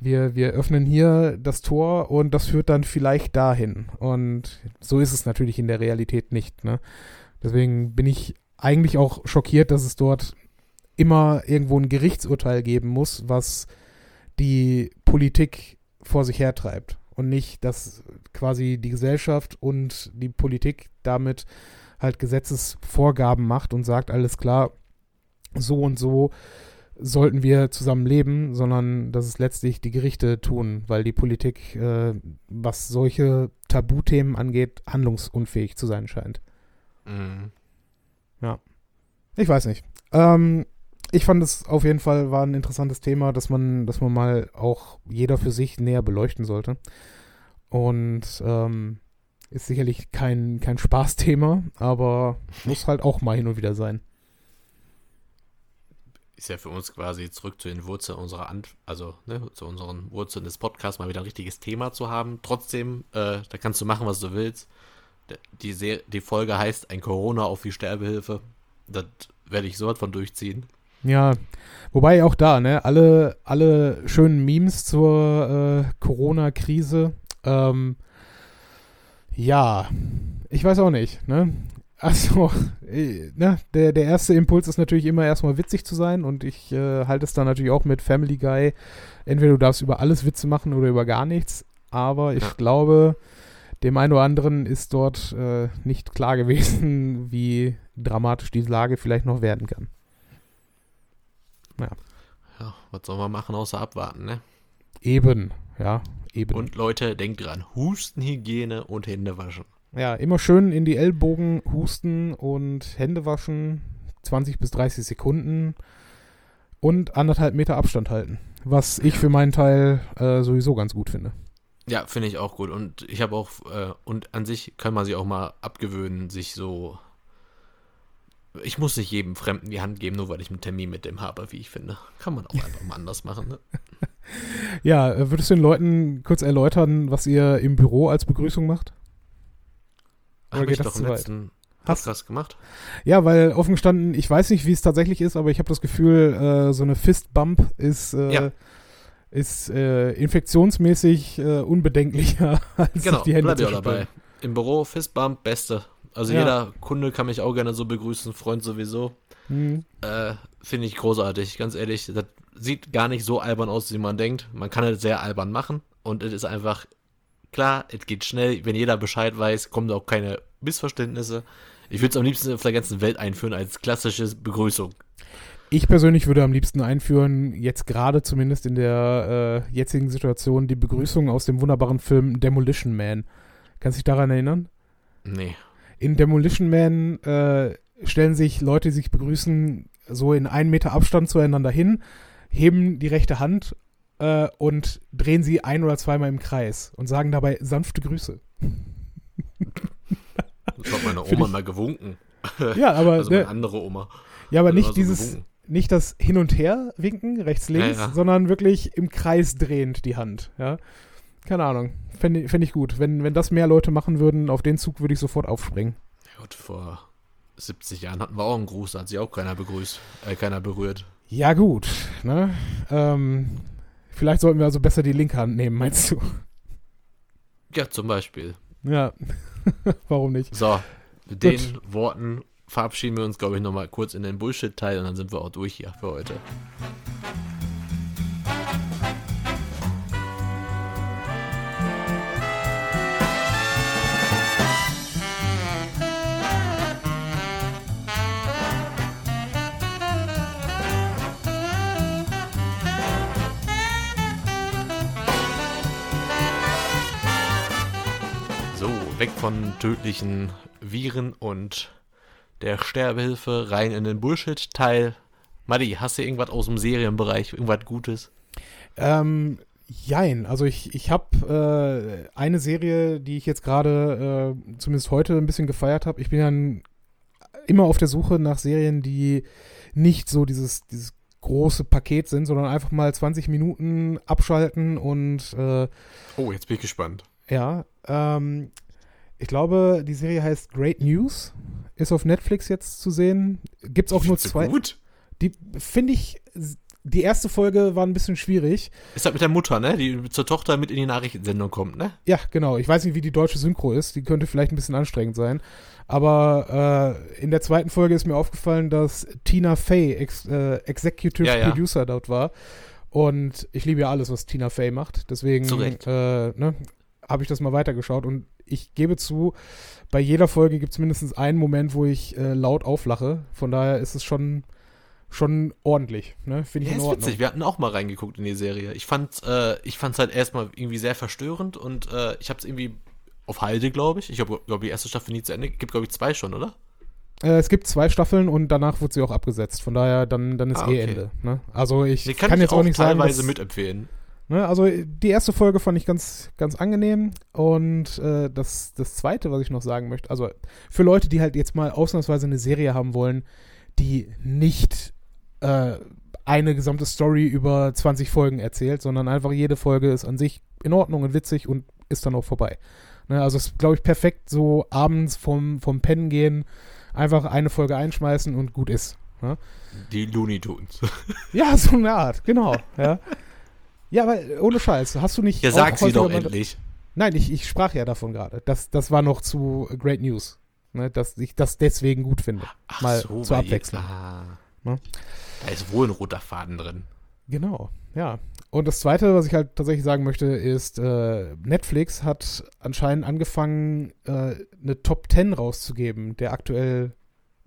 [SPEAKER 2] Wir, wir öffnen hier das Tor und das führt dann vielleicht dahin. Und so ist es natürlich in der Realität nicht, ne? Deswegen bin ich eigentlich auch schockiert, dass es dort immer irgendwo ein Gerichtsurteil geben muss, was die Politik vor sich hertreibt. Und nicht, dass quasi die Gesellschaft und die Politik damit halt Gesetzesvorgaben macht und sagt, alles klar, so und so sollten wir zusammen leben, sondern dass es letztlich die Gerichte tun, weil die Politik, äh, was solche Tabuthemen angeht, handlungsunfähig zu sein scheint. Mhm. Ja. Ich weiß nicht. Ähm, ich fand es auf jeden Fall war ein interessantes Thema, dass man, dass man mal auch jeder für sich näher beleuchten sollte. Und ähm, ist sicherlich kein, kein Spaßthema, aber muss halt auch mal hin und wieder sein.
[SPEAKER 1] Ist ja für uns quasi zurück zu den Wurzeln unserer, An also ne, zu unseren Wurzeln des Podcasts mal wieder ein richtiges Thema zu haben. Trotzdem, äh, da kannst du machen, was du willst. Die, Se die Folge heißt Ein Corona auf die Sterbehilfe. Das werde ich so von durchziehen.
[SPEAKER 2] Ja, wobei auch da, ne, alle, alle schönen Memes zur äh, Corona-Krise, ähm, ja, ich weiß auch nicht, ne? Also, äh, ne, der, der erste Impuls ist natürlich immer erstmal witzig zu sein und ich äh, halte es dann natürlich auch mit Family Guy. Entweder du darfst über alles Witze machen oder über gar nichts, aber ich glaube, dem einen oder anderen ist dort äh, nicht klar gewesen, wie dramatisch die Lage vielleicht noch werden kann.
[SPEAKER 1] Ja. Ja, was soll man machen, außer abwarten, ne?
[SPEAKER 2] Eben, ja, eben.
[SPEAKER 1] Und Leute, denkt dran, Hustenhygiene und Hände waschen.
[SPEAKER 2] Ja, immer schön in die Ellbogen husten und Hände waschen, 20 bis 30 Sekunden und anderthalb Meter Abstand halten. Was ich für meinen Teil äh, sowieso ganz gut finde.
[SPEAKER 1] Ja, finde ich auch gut. Und ich habe auch, äh, und an sich kann man sich auch mal abgewöhnen, sich so ich muss nicht jedem Fremden die Hand geben, nur weil ich einen Termin mit dem habe, wie ich finde. Kann man auch einfach mal anders machen. Ne?
[SPEAKER 2] Ja, äh, würdest du den Leuten kurz erläutern, was ihr im Büro als Begrüßung macht?
[SPEAKER 1] Habe ich doch im letzten Podcast Hast? gemacht.
[SPEAKER 2] Ja, weil offen gestanden, ich weiß nicht, wie es tatsächlich ist, aber ich habe das Gefühl, äh, so eine Fistbump ist, äh, ja. ist äh, infektionsmäßig äh, unbedenklicher
[SPEAKER 1] als genau, die Hände bleib zu dabei. Im Büro Fistbump, beste. Also ja. jeder Kunde kann mich auch gerne so begrüßen, Freund sowieso. Mhm. Äh, Finde ich großartig, ganz ehrlich. Das sieht gar nicht so albern aus, wie man denkt. Man kann es sehr albern machen und es ist einfach klar, es geht schnell. Wenn jeder Bescheid weiß, kommen auch keine Missverständnisse. Ich würde es am liebsten auf der ganzen Welt einführen als klassische Begrüßung.
[SPEAKER 2] Ich persönlich würde am liebsten einführen, jetzt gerade zumindest in der äh, jetzigen Situation, die Begrüßung aus dem wunderbaren Film Demolition Man. Kannst du dich daran erinnern?
[SPEAKER 1] Nee
[SPEAKER 2] in Demolition Man äh, stellen sich Leute, die sich begrüßen, so in einen Meter Abstand zueinander hin, heben die rechte Hand äh, und drehen sie ein oder zweimal im Kreis und sagen dabei sanfte Grüße.
[SPEAKER 1] Das hat meine Oma mal gewunken.
[SPEAKER 2] Ja, aber.
[SPEAKER 1] Also meine ne, andere Oma.
[SPEAKER 2] Ja, aber nicht so dieses. Gewunken. Nicht das Hin- und Her winken, rechts, links, ja, ja. sondern wirklich im Kreis drehend die Hand. Ja. Keine Ahnung. Fände fänd ich gut. Wenn, wenn das mehr Leute machen würden, auf den Zug würde ich sofort aufspringen.
[SPEAKER 1] Ja, gut, vor 70 Jahren hatten wir auch einen Gruß, da hat sich auch keiner begrüßt, äh, keiner berührt.
[SPEAKER 2] Ja, gut. Ne? Ähm, vielleicht sollten wir also besser die linke Hand nehmen, meinst du?
[SPEAKER 1] Ja, zum Beispiel.
[SPEAKER 2] Ja, warum nicht?
[SPEAKER 1] So, mit gut. den Worten verabschieden wir uns, glaube ich, nochmal kurz in den Bullshit-Teil und dann sind wir auch durch hier für heute. Weg von tödlichen Viren und der Sterbehilfe rein in den Bullshit-Teil. Madi, hast du irgendwas aus dem Serienbereich, irgendwas Gutes?
[SPEAKER 2] Ähm, jein. Also ich, ich habe äh, eine Serie, die ich jetzt gerade, äh, zumindest heute, ein bisschen gefeiert habe. Ich bin ja ein, immer auf der Suche nach Serien, die nicht so dieses, dieses große Paket sind, sondern einfach mal 20 Minuten abschalten und äh,
[SPEAKER 1] Oh, jetzt bin ich gespannt.
[SPEAKER 2] ja, ähm, ich glaube, die Serie heißt Great News, ist auf Netflix jetzt zu sehen. Gibt's auch nur
[SPEAKER 1] Findest du
[SPEAKER 2] zwei.
[SPEAKER 1] Gut.
[SPEAKER 2] Die finde ich, die erste Folge war ein bisschen schwierig.
[SPEAKER 1] Ist halt mit der Mutter, ne? Die zur Tochter mit in die Nachrichtensendung kommt, ne?
[SPEAKER 2] Ja, genau. Ich weiß nicht, wie die deutsche Synchro ist. Die könnte vielleicht ein bisschen anstrengend sein. Aber äh, in der zweiten Folge ist mir aufgefallen, dass Tina Fey Ex äh, Executive
[SPEAKER 1] Ja, ja.
[SPEAKER 2] Producer dort war. Und ich liebe ja alles, was Tina Fey macht. Deswegen äh, ne, habe ich das mal weitergeschaut. Und ich gebe zu, bei jeder Folge gibt es mindestens einen Moment, wo ich äh, laut auflache. Von daher ist es schon, schon ordentlich. Ne? Finde ich
[SPEAKER 1] Ja,
[SPEAKER 2] in
[SPEAKER 1] ist
[SPEAKER 2] Ordnung.
[SPEAKER 1] witzig. Wir hatten auch mal reingeguckt in die Serie. Ich fand äh, ich fand's halt erstmal irgendwie sehr verstörend und äh, ich hab's irgendwie auf Halde, glaube ich. Ich habe, glaube die erste Staffel nie zu Ende. Gibt, glaube ich, zwei schon, oder?
[SPEAKER 2] Äh, es gibt zwei Staffeln und danach wurde sie auch abgesetzt. Von daher, dann, dann ist
[SPEAKER 1] Ah,
[SPEAKER 2] eh
[SPEAKER 1] okay.
[SPEAKER 2] Ende. Ne? Also ich
[SPEAKER 1] Die
[SPEAKER 2] kann,
[SPEAKER 1] kann, ich
[SPEAKER 2] jetzt auch nicht sagen,
[SPEAKER 1] teilweise mitempfehlen.
[SPEAKER 2] Ne, also die erste Folge fand ich ganz, ganz angenehm und äh, das, das zweite, was ich noch sagen möchte, also für Leute, die halt jetzt mal ausnahmsweise eine Serie haben wollen, die nicht äh, eine gesamte Story über 20 Folgen erzählt, sondern einfach jede Folge ist an sich in Ordnung und witzig und ist dann auch vorbei. Ne, also es ist, glaube ich, perfekt so abends vom, vom Pennen gehen, einfach eine Folge einschmeißen und gut ist. Ne?
[SPEAKER 1] Die Looney Tunes.
[SPEAKER 2] Ja, so eine Art, genau. Ja, ja aber ohne Scheiß, hast du nicht.
[SPEAKER 1] Ja, sag sie doch endlich.
[SPEAKER 2] Nein, ich, ich sprach ja davon gerade. Das, das war noch zu Great News. Ne, dass ich das deswegen gut finde.
[SPEAKER 1] Ach
[SPEAKER 2] Mal
[SPEAKER 1] so,
[SPEAKER 2] zur Abwechslung.
[SPEAKER 1] Ah.
[SPEAKER 2] Ne?
[SPEAKER 1] Da ist wohl ein roter Faden drin.
[SPEAKER 2] Genau, ja. Und das Zweite, was ich halt tatsächlich sagen möchte, ist, äh, Netflix hat anscheinend angefangen, äh, eine Top 10 rauszugeben, der aktuell,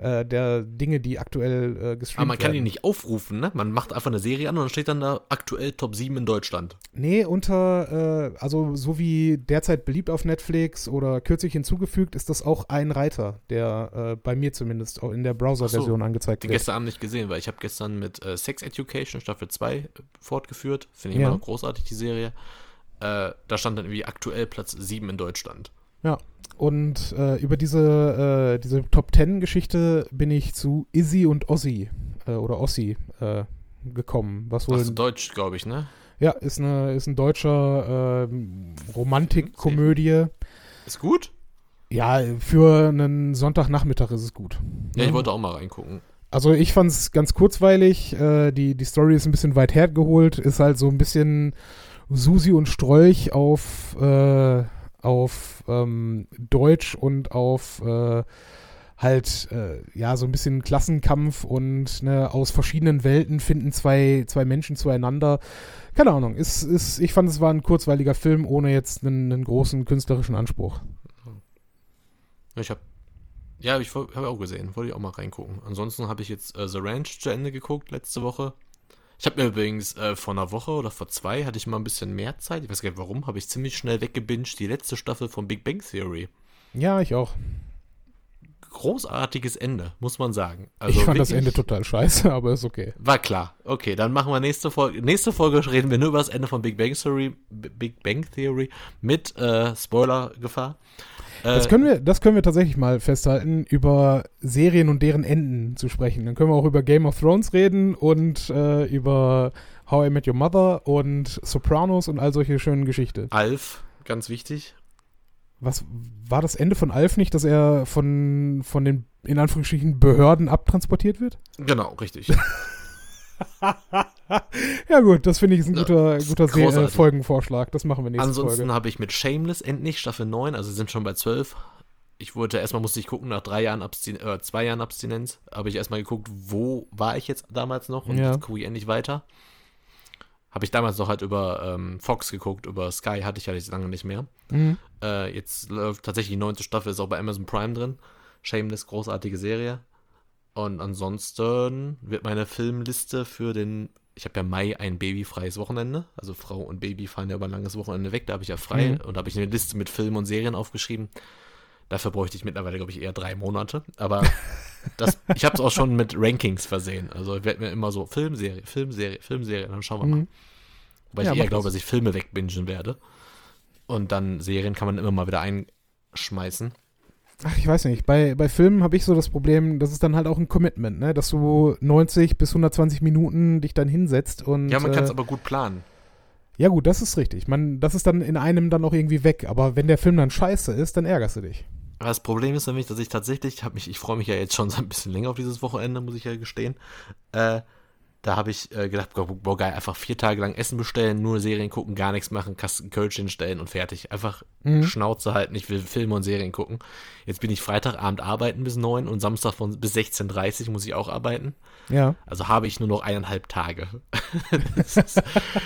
[SPEAKER 2] äh, der Dinge, die aktuell äh, gestreamt
[SPEAKER 1] Aber man kann
[SPEAKER 2] werden.
[SPEAKER 1] die nicht aufrufen, ne? Man macht einfach eine Serie an und dann steht dann da aktuell Top 7 in Deutschland.
[SPEAKER 2] Nee, unter, äh, also so wie derzeit beliebt auf Netflix oder kürzlich hinzugefügt, ist das auch ein Reiter, der äh, bei mir zumindest auch in der Browser-Version angezeigt
[SPEAKER 1] Den
[SPEAKER 2] wird.
[SPEAKER 1] gestern Abend nicht gesehen, weil ich habe gestern mit äh, Sex Education Staffel 2 äh, fortgeführt. Finde ich
[SPEAKER 2] Ja.
[SPEAKER 1] immer noch großartig, die Serie. Da stand dann irgendwie aktuell Platz 7 in Deutschland.
[SPEAKER 2] Und äh, über diese, äh, diese Top Ten-Geschichte bin ich zu Izzy und Ozzy äh, oder Ossi äh, gekommen. Was wohl,
[SPEAKER 1] Ach, Deutsch, glaube ich, ne?
[SPEAKER 2] ja, ist, eine, ist ein deutscher ähm, Romantikkomödie.
[SPEAKER 1] Ist gut?
[SPEAKER 2] Ja, für einen Sonntagnachmittag ist es gut.
[SPEAKER 1] Ja, ich wollte auch mal reingucken.
[SPEAKER 2] Also ich fand es ganz kurzweilig. Äh, die, die Story ist ein bisschen weit hergeholt. Ist halt so ein bisschen Susi und Strolch auf, äh, auf ähm, Deutsch und auf äh, halt, äh, ja, so ein bisschen Klassenkampf und ne, aus verschiedenen Welten finden zwei, zwei Menschen zueinander. Keine Ahnung. Ist, ist, ich fand, es war ein kurzweiliger Film ohne jetzt einen, einen großen künstlerischen Anspruch.
[SPEAKER 1] Ich habe ja, ich habe auch gesehen. Wollte ich auch mal reingucken. Ansonsten habe ich jetzt äh, The Ranch zu Ende geguckt letzte Woche. Ich habe mir übrigens äh, vor einer Woche oder vor zwei hatte ich mal ein bisschen mehr Zeit. Ich weiß gar nicht warum, habe ich ziemlich schnell weggebinged die letzte Staffel von Big Bang Theory.
[SPEAKER 2] Ja, ich auch.
[SPEAKER 1] Großartiges Ende, muss man sagen. Also
[SPEAKER 2] ich fand das
[SPEAKER 1] wirklich-
[SPEAKER 2] Ende total scheiße, aber ist okay.
[SPEAKER 1] War klar. Okay, dann machen wir nächste Folge. Nächste Folge reden wir nur über das Ende von Big Bang Theory, Big Bang Theory mit äh, Spoiler-Gefahr. Äh,
[SPEAKER 2] Das können, wir, das können wir tatsächlich mal festhalten, über Serien und deren Enden zu sprechen. Dann können wir auch über Game of Thrones reden und äh, über How I Met Your Mother und Sopranos und all solche schönen Geschichten.
[SPEAKER 1] Alf, ganz wichtig.
[SPEAKER 2] Was war das Ende von Alf nicht, dass er von, von den in Anführungsstrichen Behörden abtransportiert wird?
[SPEAKER 1] Genau, richtig.
[SPEAKER 2] Ja gut, das finde ich ist ein
[SPEAKER 1] Ja,
[SPEAKER 2] guter, guter Se- äh. Folgenvorschlag. Das machen wir nächste
[SPEAKER 1] Ansonsten habe ich mit Shameless endlich Staffel 9, also sind schon bei 12. Ich wollte erstmal musste ich gucken, nach drei Jahren Abstin äh, zwei Jahren Abstinenz, habe ich erstmal geguckt, wo war ich jetzt damals noch und
[SPEAKER 2] Ja.
[SPEAKER 1] jetzt gucke ich endlich weiter. Habe ich damals noch halt über ähm, Fox geguckt, über Sky hatte ich ja jetzt lange nicht mehr.
[SPEAKER 2] Mhm.
[SPEAKER 1] Äh, jetzt läuft tatsächlich die neunte Staffel, ist auch bei Amazon Prime drin. Shameless, großartige Serie. Und ansonsten wird meine Filmliste für den ich habe ja Mai ein babyfreies Wochenende. Also Frau und Baby fahren ja über ein langes Wochenende weg. Da habe ich ja frei
[SPEAKER 2] Mhm.
[SPEAKER 1] und da habe ich eine Liste mit Filmen und Serien aufgeschrieben. Dafür bräuchte ich mittlerweile, glaube ich, eher drei Monate. Aber das, ich habe es auch schon mit Rankings versehen. Also ich werde mir immer so Filmserie, Filmserie, Filmserie, dann schauen wir mal.
[SPEAKER 2] Mhm.
[SPEAKER 1] Weil
[SPEAKER 2] Ja,
[SPEAKER 1] ich eher glaube,
[SPEAKER 2] das.
[SPEAKER 1] dass ich Filme wegbingen werde. Und dann Serien kann man immer mal wieder einschmeißen.
[SPEAKER 2] Ach, ich weiß nicht. Bei, bei Filmen habe ich so das Problem, das ist dann halt auch ein Commitment, ne? Dass du 90 bis 120 Minuten dich dann hinsetzt und.
[SPEAKER 1] Ja, man kann es
[SPEAKER 2] äh,
[SPEAKER 1] aber gut planen.
[SPEAKER 2] Ja, gut, das ist richtig. Man, das ist dann in einem dann auch irgendwie weg. Aber wenn der Film dann scheiße ist, dann ärgerst du dich.
[SPEAKER 1] Aber das Problem ist nämlich, dass ich tatsächlich, ich, hab mich, ich freue mich ja jetzt schon so ein bisschen länger auf dieses Wochenende, muss ich ja gestehen. Äh, da habe ich äh, gedacht, boah, geil, einfach vier Tage lang Essen bestellen, nur Serien gucken, gar nichts machen, Kasten Kölsch hinstellen und fertig. Einfach
[SPEAKER 2] Mhm.
[SPEAKER 1] Schnauze halten, ich will Filme und Serien gucken. Jetzt bin ich Freitagabend arbeiten bis neun und Samstag von, bis 16.30 Uhr muss ich auch arbeiten.
[SPEAKER 2] Ja.
[SPEAKER 1] Also habe ich nur noch eineinhalb Tage. Ist,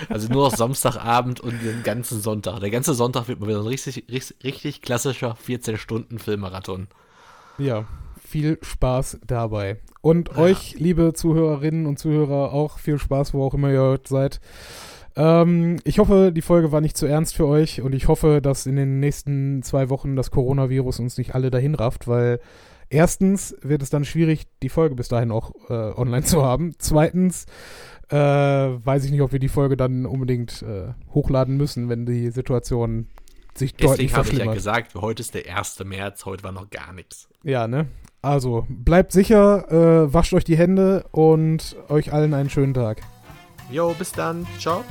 [SPEAKER 1] also nur noch Samstagabend und den ganzen Sonntag. Der ganze Sonntag wird mal wieder ein richtig, richtig, richtig klassischer 14-Stunden-Filmmarathon.
[SPEAKER 2] Ja. Viel Spaß dabei. Und
[SPEAKER 1] Ja.
[SPEAKER 2] euch, liebe Zuhörerinnen und Zuhörer, auch viel Spaß, wo auch immer ihr heute seid. Ähm, ich hoffe, die Folge war nicht zu ernst für euch und ich hoffe, dass in den nächsten zwei Wochen das Coronavirus uns nicht alle dahin rafft, weil erstens wird es dann schwierig, die Folge bis dahin auch äh, online zu haben. Zweitens äh, weiß ich nicht, ob wir die Folge dann unbedingt äh, hochladen müssen, wenn die Situation sich deutlich
[SPEAKER 1] Deswegen habe ich ja gesagt, heute ist der 1. März, heute war noch gar nichts.
[SPEAKER 2] Ja, ne? Also, bleibt sicher, äh, wascht euch die Hände und euch allen einen schönen Tag.
[SPEAKER 1] Jo, bis dann. Ciao.